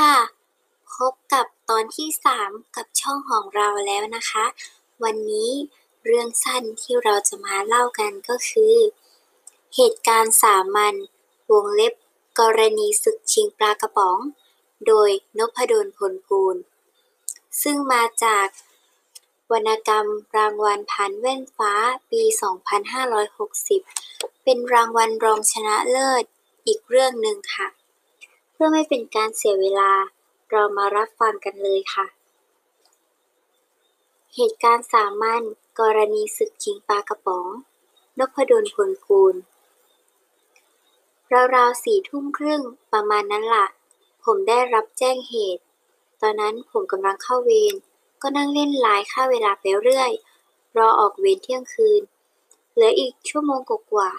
ค่ะ พบกับตอนที่ 3 กับช่องของเราแล้วนะคะ วันนี้เรื่องสั้นที่เราจะมาเล่ากันก็คือ เหตุการณ์สามัญวงเล็บ กรณีศึกชิงปลากระป๋อง โดยนพดลพลกูล ซึ่งมาจากวรรณกรรมรางวัลพันแว่นฟ้าปี 2560 เป็นรางวัลรองชนะเลิศอีกเรื่องหนึ่งค่ะ พื่อไม่เป็นการเสียเวลา เรามารับฟังกันเลยค่ะ เหตุการณ์สามัญกรณีศึกชิงปลากระป๋อง นพดลพลกูลราวๆสี่ทุ่มครึ่งประมาณนั้นล่ะ ผมได้รับแจ้งเหตุ ตอนนั้นผมกำลังเข้าเวร ก็นั่งเล่นไลน์ฆ่าเวลาไปเรื่อย รอออกเวรเที่ยงคืน เหลืออีกชั่วโมงกว่า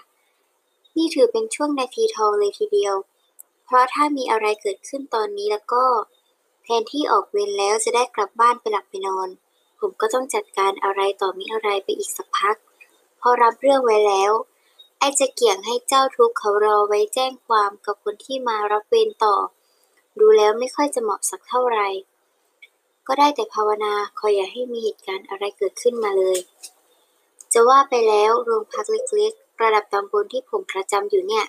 นี่ถือเป็นช่วงนาทีทองเลยทีเดียว ราะถ้ามีอะไรเกิดขึ้นตอนนี้แล้วก็แทนที่ออกเวรแล้วจะได้กลับบ้านไปหลับไปนอน ผมก็ต้องจัดการอะไรต่อมีอะไรไปอีกสักพัก พอรับเรื่องไว้แล้ว ไอ้จะเกี่ยงให้เจ้าทุกข์เขารอไว้แจ้งความกับคนที่มารับเวรต่อ ดูแล้วไม่ค่อยจะเหมาะสักเท่าไหร่ก็ได้แต่ภาวนาขอยอย่าให้มีเหตุการณ์อะไรเกิดขึ้นมาเลย จะว่าไปแล้วโรงพักเล็กๆระดับตำบลที่ผมประจำอยู่เนี่ย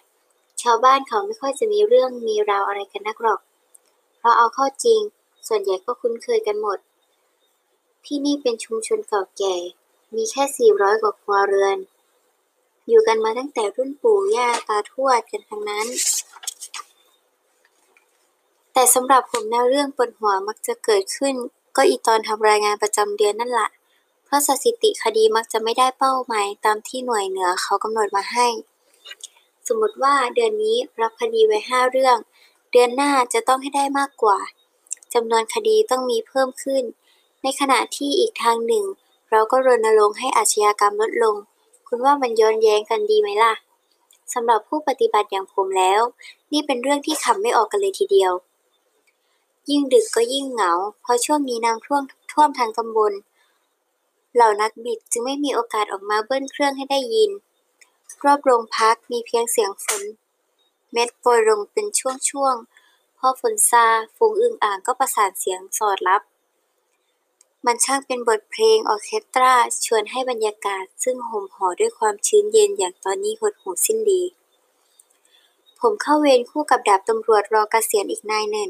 ชาวบ้านเขาไม่ค่อยจะมีเรื่องมีราวอะไรกันนักหรอก เพราะเอาเข้าจริง ส่วนใหญ่ก็คุ้นเคยกันหมด ที่นี่เป็นชุมชนเก่าแก่ มีแค่ 400 กว่าครัวเรือน อยู่กันมาตั้งแต่รุ่นปู่ย่าตาทวดกันทั้งนั้น แต่สำหรับผมแนวเรื่องปวดหัวมักจะเกิดขึ้น ก็อีตอนทำรายงานประจำเดือนนั่นแหละเพราะสถิติคดีมักจะไม่ได้เป้าหมายตามที่หน่วยเหนือเขากำหนดมาให้ สมมติว่าเดือนนี้รับคดีไว้ห้าเรื่อง เดือนหน้าจะต้องให้ได้มากกว่าจำนวนคดีต้องมีเพิ่มขึ้น ในขณะที่อีกทางหนึ่ง เราก็รณรงค์ให้อาชญากรรมลดลง คุณว่ามันย้อนแย้งกันดีไหมล่ะสำหรับผู้ปฏิบัติอย่างผมแล้ว นี่เป็นเรื่องที่ขำไม่ออกกันเลยทีเดียว ยิ่งดึกก็ยิ่งเหงา เพราะช่วงนี้น้ำท่วมท่วมทางตำบล เหล่านักบิดจึงไม่มีโอกาสออกมาเบิ้ลเครื่องให้ได้ยิน รอบโรงพักมีเพียงเสียงฝน เม็ดโปรยลงเป็นช่วงๆ พอฝนซาฝูงอึ่งอ่างก็ประสานเสียงสอดรับ มันช่างเป็นบทเพลงออเคสตราชวนให้บรรยากาศซึ่งห่มห่อด้วยความชื้นเย็นอย่างตอนนี้หดหูสิ้นดี ผมเข้าเวรคู่กับดาบตำรวจรอเกษียณอีกนายหนึ่ง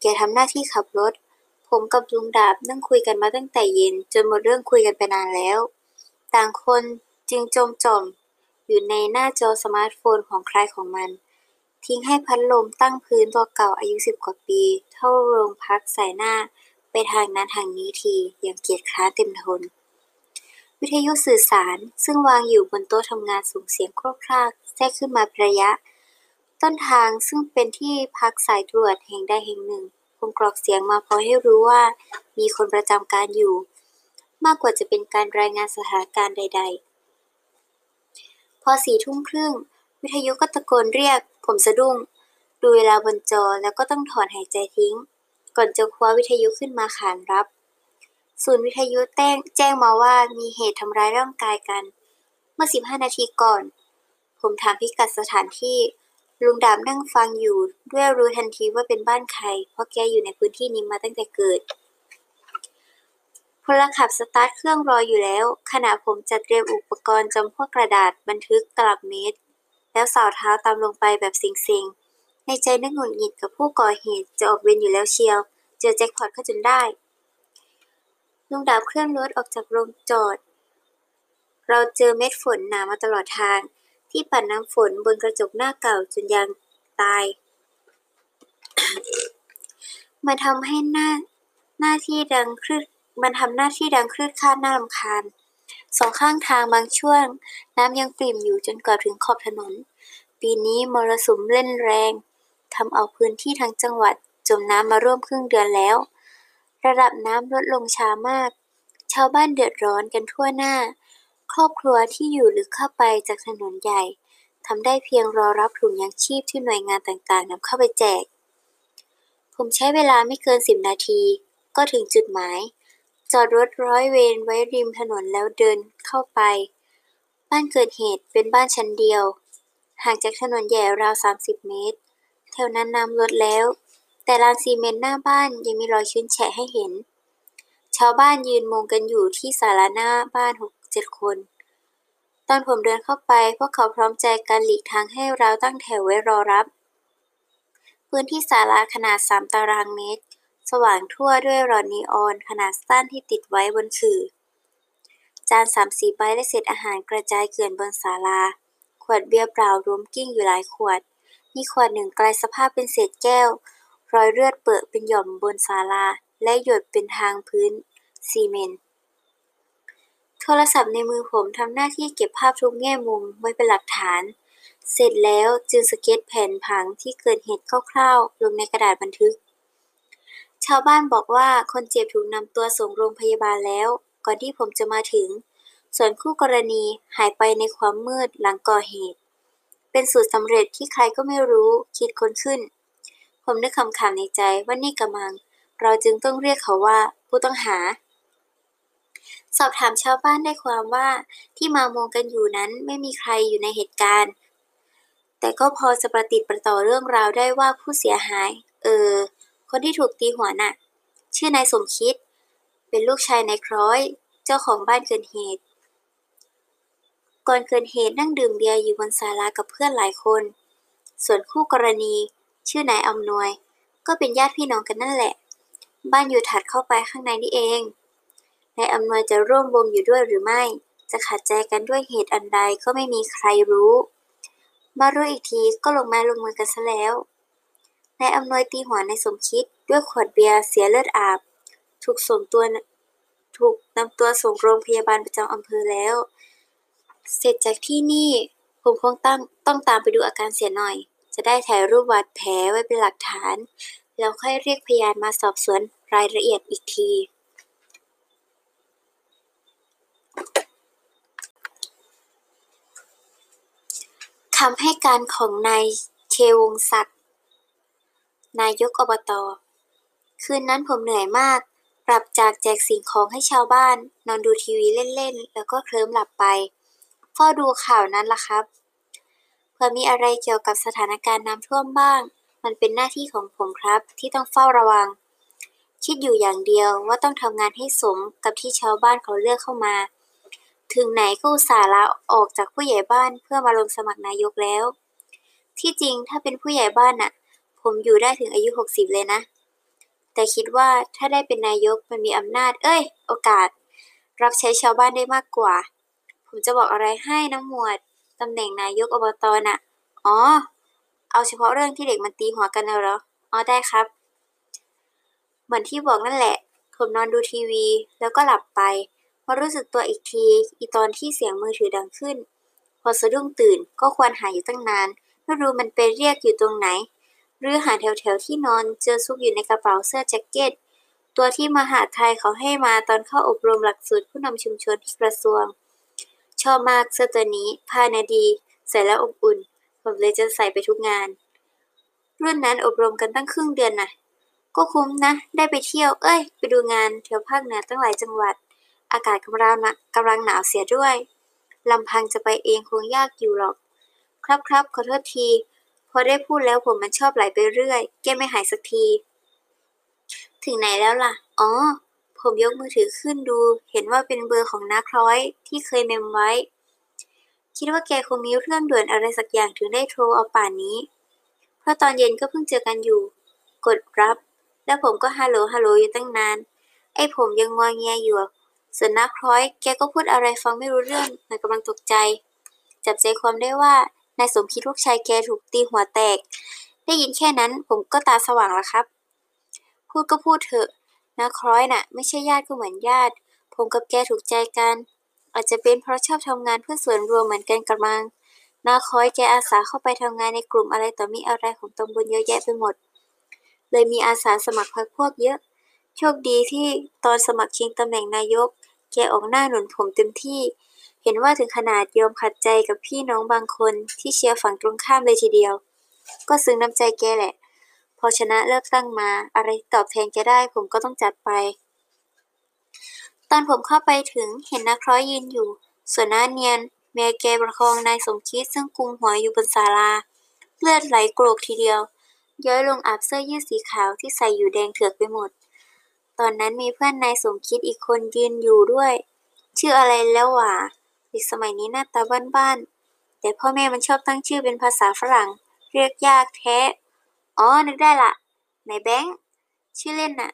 แกทำหน้าที่ขับรถ ผมกับลุงดาบนั่งคุยกันมาตั้งแต่เย็นจนหมดเรื่องคุยกันไปนานแล้ว ต่างคนจึงจมจอม อยู่ในหน้าจอสมาร์ทโฟนของใครของมัน ทิ้งให้พัดลมตั้งพื้นตัวเก่าอายุสิบกว่าปี เท่าโรงพักสายหน้า ไปทางนั้นทางนี้ทีอย่างเกียจคร้านเต็มทน วิทยุสื่อสารซึ่งวางอยู่บนโต๊ะทำงานส่งเสียงครกครากแทรกขึ้นมาประยะ ต้นทางซึ่งเป็นที่พักสายตรวจแห่งใดแห่งหนึ่งคงกรอกเสียงมาพอให้รู้ว่า มีคนประจำการอยู่ มากกว่าจะเป็นการรายงานสถานการณ์ใด ๆ อสี่ทุ่มครึ่ง วิทยุก็ตะโกนเรียก ผมสะดุ้ง ดูเวลาบนจอแล้วก็ต้องถอนหายใจทิ้ง ก่อนจะคว้าวิทยุขึ้นมาขานรับ ศูนย์วิทยุแจ้งแจ้งมาว่ามีเหตุทำร้ายร่างกายกัน เมื่อ 15 นาทีก่อน ผมถามพิกัดสถานที่ลุงดาบนั่งฟังอยู่ด้วยรู้ทันทีว่าเป็นบ้านใคร เพราะแกอยู่ในพื้นที่นี้มาตั้งแต่เกิด พลขับสตาร์ทเครื่องรออยู่แล้ว ขณะผมจัดเตรียมอุปกรณ์จำพวกกระดาษบันทึกตลับเมตร แล้วสาวเท้าตามลงไปแบบเซ็งๆในใจนึกหงุดหงิดกับผู้ก่อเหตุจะออกเวรอยู่แล้วเชียว เจอแจ็คพอตเข้าจนได้ลุงดาบเคลื่อนรถออกจากโรงจอด เราเจอเม็ดฝนหนามาตลอดทาง ที่ปัดน้ำฝนบนกระจกหน้าเก่าจนยางตายมันทำให้หน้าหน้าที่ดังคลืด มันทำหน้าที่ดังคลืดคลาดน่ารำคาญ สองข้างทางบางช่วง น้ำยังปริ่มอยู่จนกว่าถึงขอบถนน ปีนี้มรสุมเล่นแรงทำเอาพื้นที่ทั้งจังหวัด จมน้ำมาร่วมครึ่งเดือนแล้ว ระดับน้ำลดลงช้ามาก ชาวบ้านเดือดร้อนกันทั่วหน้า ครอบครัวที่อยู่ลึกเข้าไปจากถนนใหญ่ทำได้เพียงรอรับถุงยางชีพที่หน่วยงานต่างๆนำเข้าไปแจก ผมใช้เวลาไม่เกินสิบนาที ก็ถึงจุดหมาย จอดรถร้อยเวรไว้ริมถนนแล้วเดินเข้าไป บ้านเกิดเหตุเป็นบ้านชั้นเดียว ห่างจากถนนใหญ่ราว 30 เมตร แถวนั้นน้ำลดแล้ว แต่ลานซีเมนต์หน้าบ้านยังมีรอยชื้นแฉะให้เห็น ชาวบ้านยืนมุงกันอยู่ที่ศาลาหน้าบ้านหกเจ็ดคน ตอนผมเดินเข้าไป พวกเขาพร้อมใจกันหลีกทางให้เราตั้งแถวไว้รอรับ พื้นที่ศาลาขนาด 3 ตารางเมตร สว่างทั่วด้วยหลอดนีออนขนาดสั้นที่ติดไว้บนขื่อ จานสามสีใบและเศษอาหารกระจายเกลื่อนบนศาลา ขวดเบียร์เปล่ารวมกิ้งอยู่หลายขวด มีขวดหนึ่งกลายสภาพเป็นเศษแก้ว รอยเลือดเปื้อเป็นหย่อมบนศาลา และหยดเป็นทางพื้นซีเมนต์โทรศัพท์ในมือผมทำหน้าที่เก็บภาพทุกแง่มุมไว้เป็นหลักฐาน เสร็จแล้วจึงสเก็ตแผนผังที่เกิดเหตุคร่าวๆลงในกระดาษบันทึก ชาวบ้านบอกว่าคนเจ็บถูกนำตัวส่งโรงพยาบาลแล้ว ก่อนที่ผมจะมาถึง ส่วนคู่กรณีหายไปในความมืดหลังก่อเหตุ เป็นสูตรสำเร็จที่ใครก็ไม่รู้คิดค้นขึ้น ผมนึกคำขำในใจว่านี่กำมัง เราจึงต้องเรียกเขาว่าผู้ต้องหา สอบถามชาวบ้านได้ความว่าที่มามุงกันอยู่นั้นไม่มีใครอยู่ในเหตุการณ์ แต่ก็พอจะประติดประต่อเรื่องราวได้ว่าผู้เสียหาย เออ คนที่ถูกตีหัวน่ะ ชื่อนายสมคิด เป็นลูกชายนายคล้อย เจ้าของบ้านเกิดเหตุ ก่อนเกิดเหตุนั่งดื่มเบียร์อยู่บนศาลากับเพื่อนหลายคน ส่วนคู่กรณี ชื่อนายอำนวย ก็เป็นญาติพี่น้องกันนั่นแหละ บ้านอยู่ถัดเข้าไปข้างในนี่เอง นายอำนวยจะร่วมวงอยู่ด้วยหรือไม่ จะขัดใจกันด้วยเหตุอันใดก็ไม่มีใครรู้ มารู้อีกทีก็ลงม้ลงมือกันซะแล้ว นายอำนวยตีหัวนายสมคิดด้วยขวดเบียร์เสียเลือดอาบ ถูกส่งตัวถูกนำตัวส่งโรงพยาบาลประจำอำเภอแล้ว เสร็จจากที่นี่ผมคงต้องต้องตามไปดูอาการเสียหน่อย จะได้ถ่ายรูปบาดแผลไว้เป็นหลักฐาน แล้วค่อยเรียกพยานมาสอบสวนรายละเอียดอีกที คำให้การของนายเชวงศักดิ นายกอบต คืนนั้นผมเหนื่อยมากกลับจากแจกสิ่งของให้ชาวบ้าน นอนดูทีวีเล่นๆ แล้วก็เคลิ้มหลับไปเฝ้าดูข่าวนั้นล่ะครับเผื่อมีอะไรเกี่ยวกับสถานการณ์น้ำท่วมบ้าง มันเป็นหน้าที่ของผมครับ ที่ต้องเฝ้าระวัง คิดอยู่อย่างเดียวว่าต้องทำงานให้สมกับที่ชาวบ้านเขาเลือกเข้ามา ถึงไหนก็อุตส่าห์ลาออกจากผู้ใหญ่บ้านเพื่อมาลงสมัครนายกแล้ว ที่จริงถ้าเป็นผู้ใหญ่บ้านน่ะ ผมอยู่ได้ถึงอายุ 60 เลยนะ แต่คิดว่าถ้าได้เป็นนายกมันมีอำนาจ เอ้ย โอกาส รับใช้ชาวบ้านได้มากกว่า ผมจะบอกอะไรให้นะหมวดตำแหน่งนายกอบตน่ะ อ๋อ เอาเฉพาะเรื่องที่เด็กมันตีหัวกันนะเหรอ อ๋อได้ครับ เหมือนที่บอกนั่นแหละ ผมนอนดูทีวี แล้วก็หลับไปมารู้สึกตัวอีกที อีตอนที่เสียงมือถือดังขึ้น พอสะดุ้งตื่นก็ควรหาอยู่ตั้งนานไม่รู้มันไปเรียกอยู่ตรงไหน หรือหาแถวๆที่นอนเจอซุกอยู่ในกระเป๋าเสื้อแจ็คเก็ต ตัวที่มหาไทยเขาให้มาตอนเข้าอบรมหลักสูตรผู้นำชุมชนที่กระทรวง ชอบมากเสื้อตัวนี้ผ้าเนื้อดี ใส่แล้วอบอุ่น ผมเลยจะใส่ไปทุกงาน รุ่นนั้นอบรมกันตั้งครึ่งเดือนน่ะก็คุ้มนะ ได้ไปเที่ยว เอ้ย ไปดูงานแถวภาคเหนือตั้งหลายจังหวัด อากาศกำลังนะกำลังหนาวเสียด้วยลำพังจะไปเองคงยากอยู่หรอก ครับครับขอโทษที อได้พูดแล้วผมมันชอบไหลไปเรื่อย แก้ไม่หายสักที ถึงไหนแล้วล่ะ อ๋อ ผมยกมือถือขึ้นดู เห็นว่าเป็นเบอร์ของน้าคล้อยที่เคยเมมไว้ คิดว่าแกคงมีเรื่องด่วนอะไรสักอย่างถึงได้โทรเอาป่านนี้ เพราะตอนเย็นก็เพิ่งเจอกันอยู่ กดรับ แล้วผมก็ฮัลโหลฮัลโหลอยู่ตั้งนาน ไอ้ผมยังงอแงอยู่ส่วนน้าคล้อย แกก็พูดอะไรฟังไม่รู้เรื่องมือนกำลังตกใจ จับใจความได้ว่า นายสมคิดลูกชายแกถูกตีหัวแตก ได้ยินแค่นั้นผมก็ตาสว่างแล้วครับ พูดก็พูดเถอะน้าคล้อยน่ะ ไม่ใช่ญาติก็เหมือนญาติ ผมกับแกถูกใจกัน อาจจะเป็นเพราะชอบทำงานเพื่อส่วนรวมเหมือนกันกระมังน้าคอยแกอาสาเข้าไปทำงานในกลุ่มอะไรต่อมีอะไรของตำบลเยอะแยะไปหมด เลยมีอาสาสมัครพรรคพวกเยอะ โชคดีที่ตอนสมัครชิงตำแหน่งนายก แกออกหน้าหนุนผมเต็มที่ เห็นว่าถึงขนาดยอมขัดใจกับพี่น้องบางคนที่เชียร์ฝั่งตรงข้ามเลยทีเดียว ก็ซึ้งน้ำใจแกแหละ พอชนะเลือกตั้งมา อะไรตอบแทนแกได้ผมก็ต้องจัดไป ตอนผมเข้าไปถึงเห็นนาคล้อยยืนอยู่ ส่วนน้าเนียนเมียแกประคองนายสมคิดซึ่งกุมหัวอยู่บนศาลา เลือดไหลโกรกทีเดียว ย้อยลงอาบเสื้อยืดสีขาวที่ใส่อยู่แดงเถือกไปหมด ตอนนั้นมีเพื่อนนายสมคิดอีกคนยืนอยู่ด้วย ชื่ออะไรแล้ววะเด็กสมัยนี้หน้าตาบ้านๆแต่พ่อแม่มันชอบตั้งชื่อเป็นภาษาฝรั่ง เรียกยากแท้อ๋อนึกได้ละนายแบงค์ชื่อเล่นน่ะ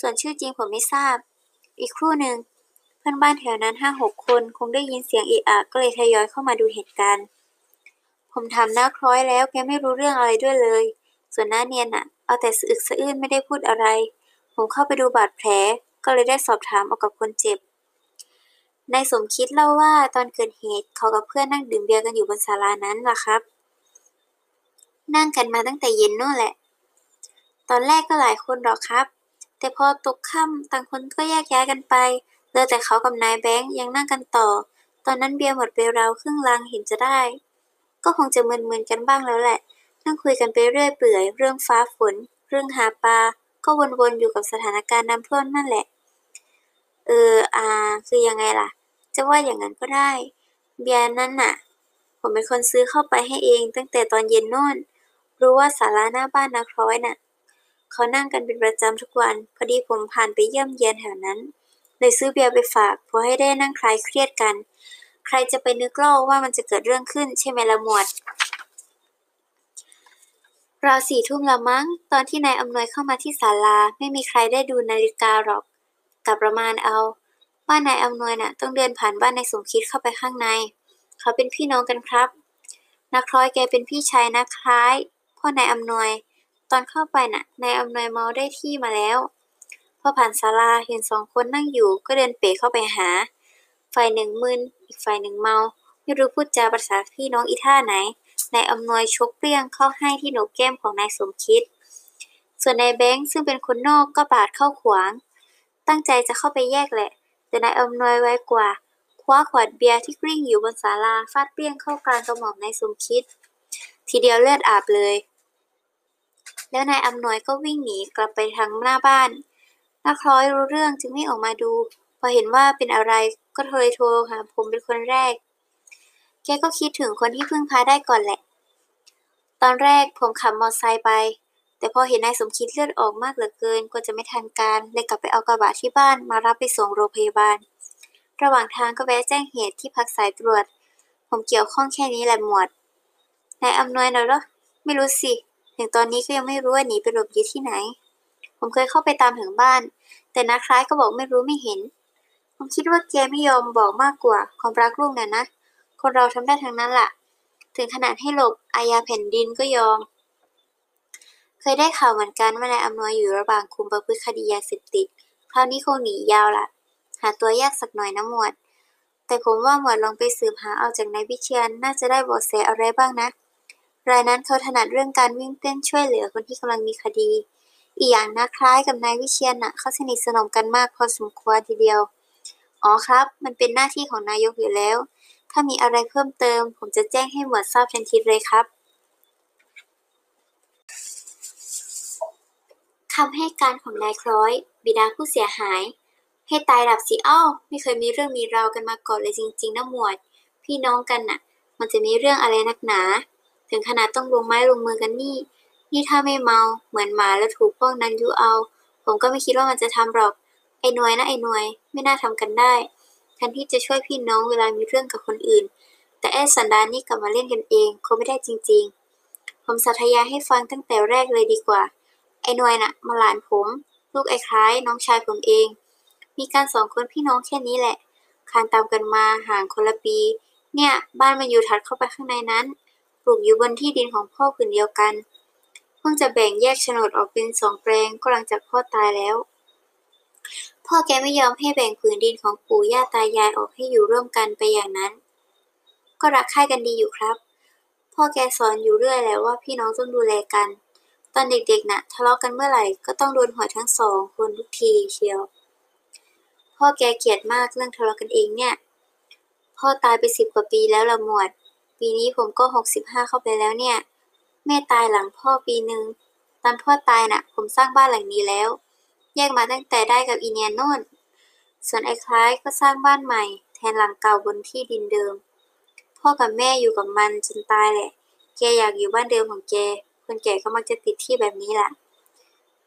ส่วนชื่อจริงผมไม่ทราบ อีกครู่หนึ่งเพื่อนบ้านแถวนั้นห้าหกคนคงได้ยินเสียงเอะอะก็เลยทยอยเข้ามาดูเหตุการณ์ ผมถามน้าคล้อยแล้วแกไม่รู้เรื่องอะไรด้วยเลย ส่วนน้าเนียนน่ะ เอาแต่สะอึกสะอื้นไม่ได้พูดอะไร ผมเข้าไปดูบาดแผลก็เลยได้สอบถามเอากับคนเจ็บ นายสมคิดเล่าว่าตอนเกิดเหตุเขากับเพื่อนนั่งดื่มเบียร์กันอยู่บนศาลานั้นล่ะครับ นั่งกันมาตั้งแต่เย็นนู่นแหละ ตอนแรกก็หลายคนหรอกครับ แต่พอตกค่ำต่างคนก็แยกย้ายกันไปเหลือแต่เขากับนายแบงค์ยังนั่งกันต่อ ตอนนั้นเบียร์หมดไปราวครึ่งลังเห็นจะได้ ก็คงจะมึนๆกันบ้างแล้วแหละ นั่งคุยกันไปเรื่อยเปื่อย เรื่องฟ้าฝน เรื่องหาปลาก็วนๆอยู่กับสถานการณ์น้ำท่วมนั่นแหละ เอออ่าคือยังไงล่ะ จะว่าอย่างนั้นก็ได้ เบียร์นั่นน่ะ ผมเป็นคนซื้อเข้าไปให้เองตั้งแต่ตอนเย็นโน่น รู้ว่าศาลาหน้าบ้านนาคล้อยน่ะ เขานั่งกันเป็นประจำทุกวัน พอดีผมผ่านไปเยี่ยมเยียนแถวนั้น เลยซื้อเบียร์ไปฝากเพื่อให้ได้นั่งคลายเครียดกัน ใครจะไปนึกเล่าว่ามันจะเกิดเรื่องขึ้นใช่ไหมละหมวดราวสี่ทุ่มละมั้ง ตอนที่นายอำนวยเข้ามาที่ศาลาไม่มีใครได้ดูนาฬิกาหรอก กลับประมาณเอาว่านายอำนวยน่ะต้องเดินผ่านบ้านนายสมคิดเข้าไปข้างใน เขาเป็นพี่น้องกันครับ นักคล้อยแกเป็นพี่ชายนักคล้ายพ่อนายอำนวย ตอนเข้าไปน่ะนายอำนวยเมาได้ที่มาแล้วพอผ่านศาลาเห็นสองคนนั่งอยู่ก็เดินเป๋เข้าไปหา ฝ่ายหนึ่งมึนอีกฝ่ายหนึ่งเมาไม่รู้พูดจาภาษาพี่น้องอีท่าไหนนายอำนวยชกเปรี้ยงเข้าให้ที่หนกแก้มของนายสมคิด ส่วนนายแบงค์ซึ่งเป็นคนนอกก็ปาดเข้าขวาง ตั้งใจจะเข้าไปแยกแหละ แต่นายอำนวยไว้กว่า คว้าขวดเบียร์ที่กลิ้งอยู่บนศาลาฟาดเปรี้ยงเข้ากลางกระหม่อมนายสมคิด ทีเดียวเลือดอาบเลย แล้วนายอำนวยก็วิ่งหนีกลับไปทางหน้าบ้านนักคล้อยรู้เรื่องจึงไม่ออกมาดู พอเห็นว่าเป็นอะไรก็โทรโทรหาผมเป็นคนแรก แกก็คิดถึงคนที่พึ่งพาได้ก่อนแหละ ตอนแรกผมขับมอเตอร์ไซค์ไป แต่พอเห็นนายสมคิดเลือดออกมากเหลือเกินก็จะไม่ทันการเลยกลับไปเอากระบะที่บ้านมารับไปส่งโรงพยาบาล ระหว่างทางก็แวะแจ้งเหตุที่พักสายตรวจ ผมเกี่ยวข้องแค่นี้แหละหมวดนายอำนวยน่ะหรอไม่รู้สิ ถึงตอนนี้ก็ยังไม่รู้ว่าหนีไปหลบอยู่ที่ไหน ผมเคยเข้าไปตามถึงบ้าน แต่นาคล้ายก็บอกไม่รู้ไม่เห็น ผมคิดว่าแกไม่ยอมบอกมากกว่าความรักลูกน่ะนะ คนเราทำได้ทั้งนั้นล่ะ ถึงขนาดให้หลบอาญาแผ่นดินก็ยอม ยได้ข่าวเหมือนกันว่านายอำนวยอยู่ระหว่างคุมประพฤติคดียาเสพติด คราวนี้คงหนียาวละ หาตัวยากสักหน่อยนะหมวด แต่ผมว่าหมวดลองไปสืบหาเอาจากนายวิเชียนน่าจะได้เบาะแสอะไรบ้างนะ รายนั้นเขาถนัดเรื่องการวิ่งเต้นช่วยเหลือคนที่กำลังมีคดี อีกอย่างนะคล้ายกับนายวิเชียนน่ะเขาสนิทสนมกันมากพอสมควรทีเดียว อ๋อครับ มันเป็นหน้าที่ของนายกอยู่แล้ว ถ้ามีอะไรเพิ่มเติม ผมจะแจ้งให้หมวดทราบทันทีเลยครับ คำให้การของนายคล้อย บิดาผู้เสียหาย ให้ตายดับสิอ้าไม่เคยมีเรื่องมีราวกันมาก่อนเลยจริงๆนะหมวด พี่น้องกันน่ะ มันจะมีเรื่องอะไรนักหนา ถึงขนาดต้องลงไม้ลงมือกันนี่ นี่ถ้าไม่เมาเหมือนหมาแล้วถูกพวกนั้นยุเอา ผมก็ไม่คิดว่ามันจะทำหรอก ไอ้หน่วยนะไอ้หน่วย ไม่น่าทำกันได้แทนที่จะช่วยพี่น้องเวลามีเรื่องกับคนอื่น แต่ไอ้สันดานนี่กลับมาเล่นกันเองคงไม่ได้จริง ๆ ผมสาธยายให้ฟังตั้งแต่แรกเลยดีกว่า ไอ้หน่วยน่ะมาหลานผม ลูกไอ้คล้ายน้องชายผมเอง มีการสองคนพี่น้องแค่นี้แหละ คานตามกันมาห่างคนละปี เนี่ย บ้านมันอยู่ถัดเข้าไปข้างในนั้นปลูกอยู่บนที่ดินของพ่อผืนเดียวกัน เพิ่งจะแบ่งแยกโฉนดออกเป็นสองแปลงก็หลังจากพ่อตายแล้ว พ่อแกไม่ยอมให้แบ่งผืนดินของปู่ย่าตายายออกให้อยู่ร่วมกันไปอย่างนั้น ก็รักใคร่กันดีอยู่ครับ พ่อแกสอนอยู่เรื่อยแหละว่าพี่น้องต้องดูแลกัน ตอนเด็กๆน่ะทะเลาะกันเมื่อไหร่ก็ต้องโดนหัวทั้งสองคนทุกทีเชียว พ่อแกเกลียดมากเรื่องทะเลาะกันเองเนี่ย พ่อตายไปสิบกว่าปีแล้วละหมวด ปีนี้ผมก็หกสิบห้าเข้าไปแล้วเนี่ย แม่ตายหลังพ่อปีหนึ่งตอนพ่อตายน่ะ ผมสร้างบ้านหลังนี้แล้ว แยกมาตั้งแต่ได้กับอีเนียนโน่นส่วนไอ้คล้ายก็สร้างบ้านใหม่ แทนหลังเก่าบนที่ดินเดิม พ่อกับแม่อยู่กับมันจนตายแหละ แกอยากอยู่บ้านเดิมของแก คนแก่ก็มักจะติดที่แบบนี้แหละ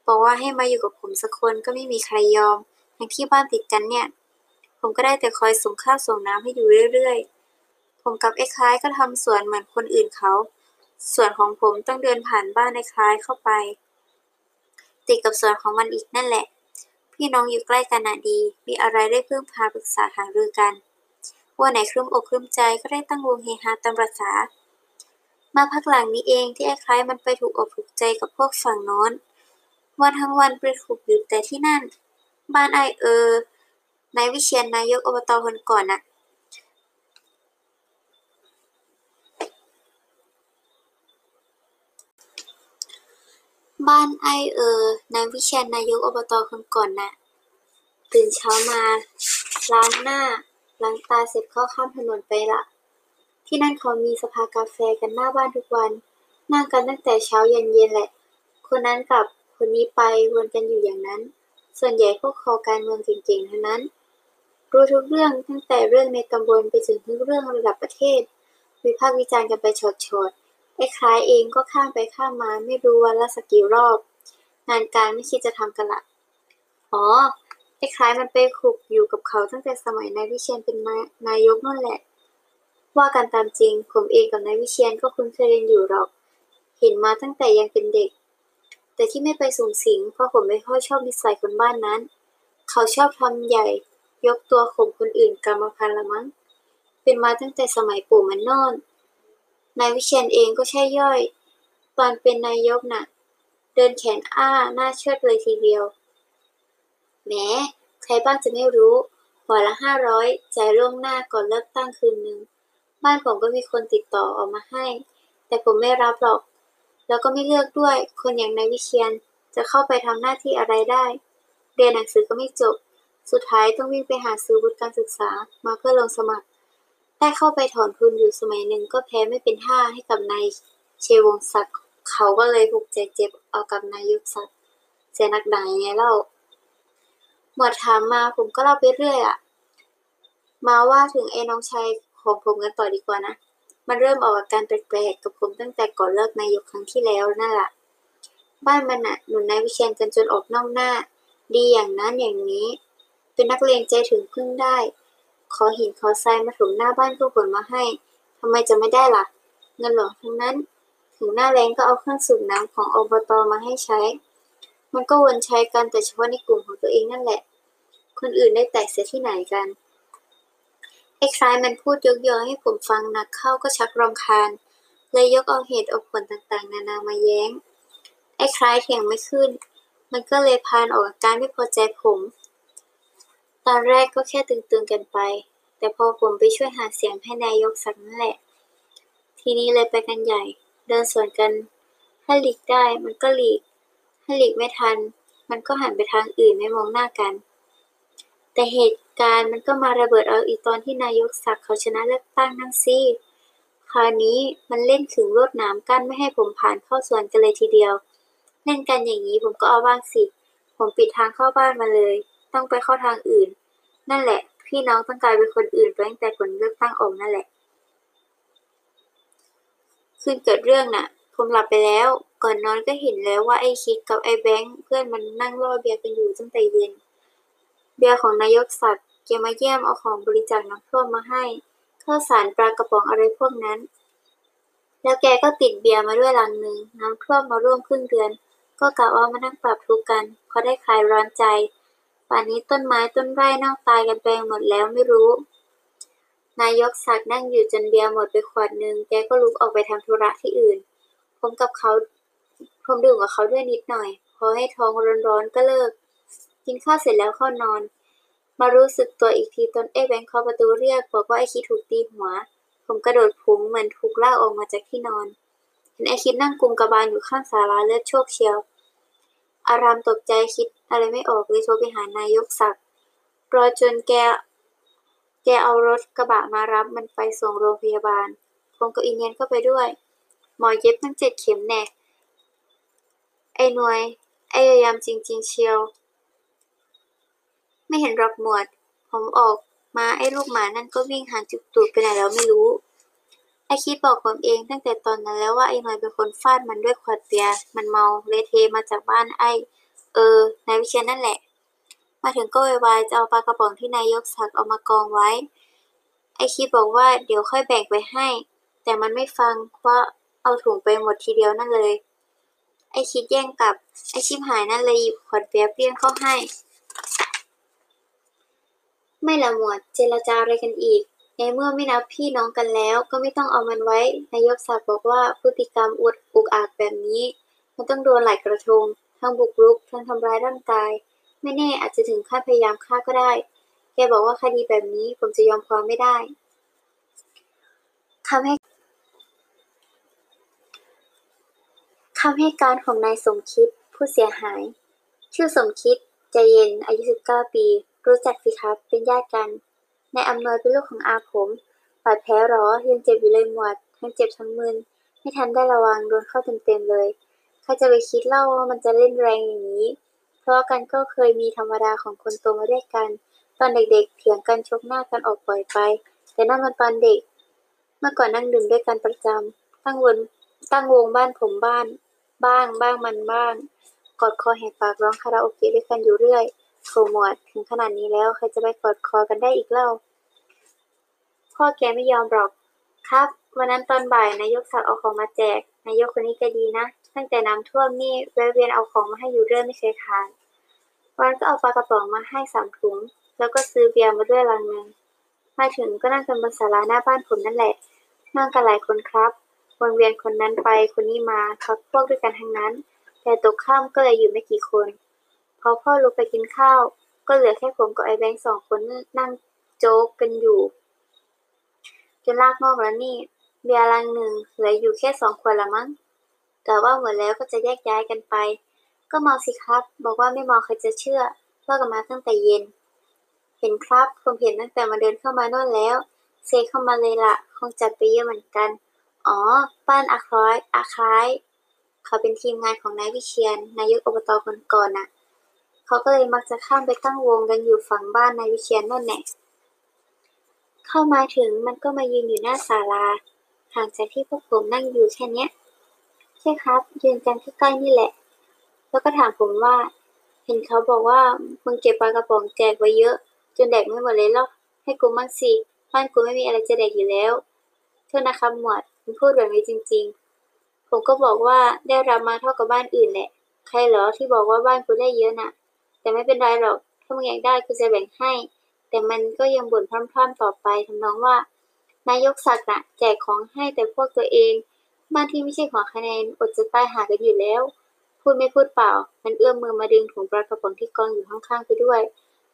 บอกว่าให้มาอยู่กับผมสักคนก็ไม่มีใครยอม ทั้งที่บ้านติดกันเนี่ย ผมก็ได้แต่คอยส่งข้าวส่งน้ำให้อยู่เรื่อยๆ ผมกับไอ้คล้ายก็ทำสวนเหมือนคนอื่นเขา ส่วนของผมต้องเดินผ่านบ้านไอ้คล้ายเข้าไป ติดกับสวนของมันอีกนั่นแหละ พี่น้องอยู่ใกล้กันน่ะดี มีอะไรได้พึ่งพาปรึกษาหารือกันวันไหนครึ้มอกครึ้มใจก็ได้ตั้งวงเฮฮาตามประษา มาพักหลังนี้เองที่ไอ้คล้ายมันไปถูกอกถูกใจกับพวกฝั่งโน้น วันทั้งวันไปถูกอยู่แต่ที่นั่น บ้านไอเออนายวิเชียรนายกอบตคนก่อนน่ะ บ้านไอเออนายวิเชียรนายกอบตคนก่อนน่ะ ตื่นเช้ามา ล้างหน้า ล้างตาเสร็จก็ข้ามถนนไปละ ที่นั่นเขามีสภากาแฟกันหน้าบ้านทุกวัน นั่งกันตั้งแต่เช้ายันเย็นแหละ คนนั้นกับคนนี้ไปวนกันอยู่อย่างนั้น ส่วนใหญ่พวกคอการเมืองเก่งๆทั้งนั้น รู้ทุกเรื่องตั้งแต่เรื่องในตำบลไปถึงทุกเรื่องระดับประเทศ วิพากษ์วิจารณ์กันไปชดๆไอ้คล้ายเองก็ข้ามไปข้ามมาไม่รู้วันละสักกี่รอบ งานการไม่คิดจะทำกันละอ๋อไอ้คล้ายมันไปคลุกอยู่กับเขาตั้งแต่สมัยนายวิเชียรเป็นนายกนั่นแหละ ว่ากันตามจริง ผมเองกับนายวิเชียรก็คุ้นเคยกันอยู่หรอก เห็นมาตั้งแต่ยังเป็นเด็ก แต่ที่ไม่ไปสูงสิง เพราะผมไม่ค่อยชอบนิสัยคนบ้านนั้น เขาชอบทำใหญ่ ยกตัวข่มคนอื่นกรรมพันละมั้ง เป็นมาตั้งแต่สมัยปู่มันโนอนนายวิเชียรเองก็ใช่ย่อย ตอนเป็นนายกน่ะ เดินแขนอ้าหน้าเชิดเลยทีเดียว แหม ใครบ้างจะไม่รู้หัวละห้าร้อยจ่ายล่วงหน้าก่อนเลือกตั้งคืนนึง บ้านผมก็มีคนติดต่อออกมาให้ แต่ผมไม่รับหรอก แล้วก็ไม่เลือกด้วย คนอย่างนายวิเชียรจะเข้าไปทำหน้าที่อะไรได้ เรียนหนังสือก็ไม่จบ สุดท้ายต้องวิ่งไปหาซื้อวุฒิการศึกษามาเพื่อลงสมัคร ได้เข้าไปถอนทุนอยู่สมัยหนึ่งก็แพ้ไม่เป็นท่าให้กับนายเชวงศักดิ์เขาก็เลยผูกใจเจ็บเอากับนายยุทธศักดิ์เสียนักหนายังไงเล่าหมวดถามมาผมก็เล่าไปเรื่อยอะมาว่าถึงไอ้น้องชาย ของผมกันต่อดีกว่านะ มันเริ่มออกอาการแปลกๆกับผมตั้งแต่ก่อนเลิกนายกครั้งที่แล้วนั่นแหละบ้านมันอะหนุนนายวิเชียรกันจนออกนอกหน้า ดีอย่างนั้นอย่างนี้ เป็นนักเลงใจถึงพึ่งได้ ขอหินขอทรายมาถมหน้าบ้านก็ขนมาให้ทำไมจะไม่ได้ล่ะ เงินหลวงทั้งนั้น ถึงหน้าแรงก็เอาเครื่องสูบน้ำของอบตมาให้ใช้ มันก็วนใช้กันแต่เฉพาะในกลุ่มของตัวเองนั่นแหละ คนอื่นได้แตกเสียที่ไหนกัน ไอ้คล้ายมันพูดยกยอให้ผมฟังหนักเข้าก็ชักรำคาญ เลยยกเอาเหตุเอาผลต่างๆ นานามาแย้ง ไอ้คล้ายเถียงไม่ขึ้น มันก็เลยพานออกอาการไม่พอใจผม ตอนแรกก็แค่ตึงๆกันไป แต่พอผมไปช่วยหาเสียงให้นายกสักนั่นแหละ ทีนี้เลยไปกันใหญ่ เดินสวนกัน ถ้าหลีกได้มันก็หลีก ถ้าหลีกไม่ทัน มันก็หันไปทางอื่นไม่มองหน้ากัน แต่เหตุ การมันก็มาระเบิดเอาอีกตอนที่นายกศักดิ์เขาชนะเลือกตั้งนั่นสิคราวนี้มันเล่นขึงลวดหนามกั้นไม่ให้ผมผ่านเข้าสวนกันเลยทีเดียว เล่นกันอย่างนี้ผมก็เอาบ้างสิ ผมปิดทางเข้าบ้านมาเลย ต้องไปเข้าทางอื่น นั่นแหละ พี่น้องต้องกลายเป็นคนอื่นไปตั้งแต่ผลเลือกตั้งออกนั่นแหละ คืนเกิดเรื่องน่ะ ผมหลับไปแล้ว ก่อนนอนก็เห็นแล้วว่าไอ้คิดกับไอ้แบงค์เพื่อนมันนั่งรอเบียร์กันอยู่ตั้งแต่เย็น เบียร์ของนายกศักดิ์ แกมาเยี่ยมเอาของบริจาคน้ำท่วมมาให้ข้าวสารปลากระป๋องอะไรพวกนั้น แล้วแกก็ติดเบียร์มาด้วยลังหนึ่งน้ำท่วมมาร่วมครึ่งเดือน ก็กะว่ามานั่งปรับทุกกันเพราะได้คลายร้อนใจ ป่านนี้ต้นไม้ต้นไร่น่าตายกันไปหมดแล้วไม่รู้ นายกศักดิ์นั่งอยู่จนเบียร์หมดไปขวดหนึ่งแกก็ลุกออกไปทำธุระที่อื่น ผมกับเขาผมดื่มกับเขาด้วยนิดหน่อย พอให้ท้องร้อนๆก็เลิก กินข้าวเสร็จแล้วเข้านอน มารู้สึกตัวอีกทีตอนไอ้แบงค์เคาะประตูเรียกบอกว่าไอคิดถูกตีหัว ผมกระโดดพุงเหมือนถูกล่าออกมาจากที่นอน เห็นไอคิดนั่งกุมกระบาลอยู่ข้างศาลาเลือดโชกเชียว อารามตกใจคิดอะไรไม่ออกเลยโทรไปหานายกศักดิ์รอจนแก แกเอารถกระบะมารับมันไปส่งโรงพยาบาลผมกับอีเนียนก็ไปด้วย หมอเย็บตั้งเจ็ดเข็มแน่ไอ้หน่วย ไอ้ยามจริง ๆ เชียว ไม่เห็นหรอกหมวด ผมออกมาไอ้ลูกหมานั่นก็วิ่งหางจุกตูดไปไหนแล้วไม่รู้ ไอคิดบอกผมเองตั้งแต่ตอนนั้นแล้วว่าไอ้หน่อยเป็นคนฟาดมันด้วยขวดเบียร์มันเมาเละเทมาจากบ้านไอเออนายวิเชียรนั่นแหละ มาถึงก็วายจะเอาปลากระป๋องที่นายยกศักเอามากองไว้ ไอคิดบอกว่าเดี๋ยวค่อยแบ่งไปให้ แต่มันไม่ฟังว่าเอาถุงไปหมดทีเดียวนั่นเลย ไอคิดแย่งกลับ ไอชิบหายนั่นเลยหยิบขวดเบียร์เปรี้ยงเข้าให้ ไม่ละหมวดเจรจาอะไรกันอีก ในเมื่อไม่นับพี่น้องกันแล้ว ก็ไม่ต้องเอามันไว้ นายกศักดิ์บอกว่าพฤติกรรมอุดอุกอาจแบบนี้ มันต้องโดนหลายกระทง ทั้งบุกรุก ทั้งทำร้ายร่างกาย ไม่แน่อาจจะถึงขั้นพยายามฆ่าก็ได้ แกบอกว่าคดีแบบนี้ผมจะยอมความไม่ได้คำให้คำให้การของนายสมคิดผู้เสียหาย ชื่อสมคิดใจเย็นอายุ 19 ปี รู้จักสิครับ เป็นญาติกันนายอำนวยเป็นลูกของอาผมบาดแผลหรอ ยังเจ็บอยู่เลยหมวด ทั้งเจ็บทั้งมึน ไม่ทันได้ระวังโดนเข้าเต็มๆเลย ใครจะไปคิดเล่าว่ามันจะเล่นแรงอย่างนี้ เพราะกันก็เคยมีธรรมดาของคนโตมาด้วยกัน ตอนเด็กๆ เถียงกันชกหน้ากันออกบ่อยไป แต่นั่นมันตอนเด็ก เมื่อก่อนนั่งดื่มด้วยกันประจำ ตั้งวนตั้งวงบ้านผมบ้าน บ้างบ้างมันบ้าง กอดคอแหกปากร้องคาราโอเกะด้วยกันอยู่เรื่อย โถหมดถึงขนาดนี้แล้วใครจะไปกอดคอกันได้อีกเล่า พ่อแกไม่ยอมหรอกครับ วันนั้นตอนบ่ายนายกศักดิ์เอาของมาแจก นายกคนนี้แกดีนะ ตั้งแต่น้ำท่วมนี่แวะเวียนเอาของมาให้อยู่เรื่อยไม่เคยขาดวันก็เอาปลากระป๋องมาให้สามถุง แล้วก็ซื้อเบียร์มาด้วยลังหนึ่งมาถึงก็นั่งกันบนศาลาหน้าบ้านผมนั่นแหละ นั่งกันหลายคนครับวนเวียนคนนั้นไปคนนี้มาพักพวกด้วยกันทั้งนั้น แต่ตกค่ำก็เลยอยู่ไม่กี่คน พอพ่อลุกไปกินข้าว ก็เหลือแค่ผมกับไอ้แบงค์สองคนนั่งโจ๊กกันอยู่จนลากงอกแล้วนี่ เบียร์ลังหนึ่งเหลืออยู่แค่สองขวดละมั้งกะว่าหมดแล้วก็จะแยกย้ายกันไป ก็เมาสิครับ บอกว่าไม่เมาใครจะเชื่อเลิกกันมาตั้งแต่เย็น เห็นครับผมเห็นตั้งแต่มาเดินเข้ามาโน่นแล้ว เซเข้ามาเลยละคงจัดไปเยอะเหมือนกัน อ๋อบ้านอาคล้อยอาคล้าย เขาเป็นทีมงานของนายวิเชียรนายกอบตคนก่อนน่ะ เขาก็เลยมักจะข้ามไปตั้งวงกันอยู่ฝั่งบ้านนายวิเชียรนั่นแหละเข้ามาถึงมันก็มายืนอยู่หน้าศาลาห่างจากที่พวกผมนั่งอยู่แค่เนี้ย ใช่ครับ ยืนกันใกล้ๆนี่แหละ แล้วก็ถามผมว่า เห็นเขาบอกว่ามึงเก็บปลากระป๋องแจกไว้เยอะ จนแดกไม่หมดเลยหรอกให้กูมั่งสิบ้านกูไม่มีอะไรจะแดกอยู่แล้วโทษนะครับหมวดผมพูดแบบนี้จริง ๆ ผมก็บอกว่าได้รับมาเท่ากับบ้านอื่นแหละ ใครเหรอที่บอกว่าบ้านกูได้เยอะน่ะ แต่ไม่เป็นไรหรอก ถ้ามึงอยากได้กูจะแบ่งให้ แต่มันก็ยังบ่นพร่ำๆต่อไปทำนองว่า นายกศักดิ์น่ะแจกของให้แต่พวกตัวเองบ้านที่ไม่ใช่ของคะแนนอดจะตายหากันอยู่แล้ว พูดไม่พูดเปล่า มันเอื้อมมือมาดึงถุงปลากระป๋องที่กองอยู่ข้างๆไปด้วย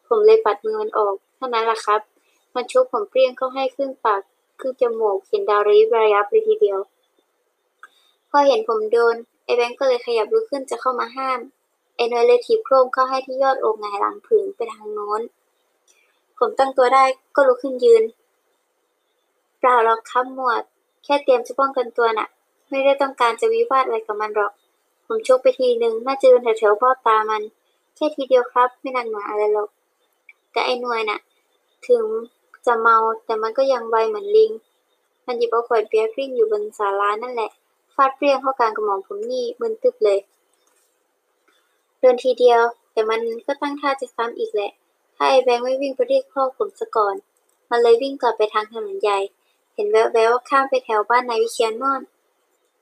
ผมเลยปัดมือมันออกเท่านั้นแหละครับ มันชกผมเปรี้ยงเข้าให้ครึ่งปากครึ่งจมูกเห็นดาวระยิบระยับเลยทีเดียว พอเห็นผมโดนไอ้แบงก์ก็เลยขยับลุกขึ้นจะเข้ามาห้าม ไอ้น้อยเลยถีบโครมเข้าให้ที่ยอดอกงายหลังผึ่งไปทางโน้น ผมตั้งตัวได้ก็ลุกขึ้นยืน เปล่าหรอกครับหมวด แค่เตรียมจะป้องกันตัวน่ะ ไม่ได้ต้องการจะวิวาทอะไรกับมันหรอก ผมชกไปทีหนึ่งน่าจะโดนแถวๆเบ้าตามัน แค่ทีเดียวครับไม่หนักหนาอะไรหรอก แต่ไอ้หน่วยน่ะ ถึงจะเมาแต่มันก็ยังไวเหมือนลิง มันหยิบเอาขวดเบียร์กลิ้งอยู่บนศาลานั่นแหละ ฟาดเปรี้ยงเข้ากลางกระหม่อมผมนี่มึนตึบเลย ดินทีเดียว แต่มันก็ตั้งท่าจะซ้ำอีกแหละ ถ้าไอ้แบงค์ไม่วิ่งไปเรียกพ่อผมซะก่อน มันเลยวิ่งกลับไปทางถนนใหญ่ เห็นแววๆว่าข้ามไปแถวบ้านนายวิเชียรนอน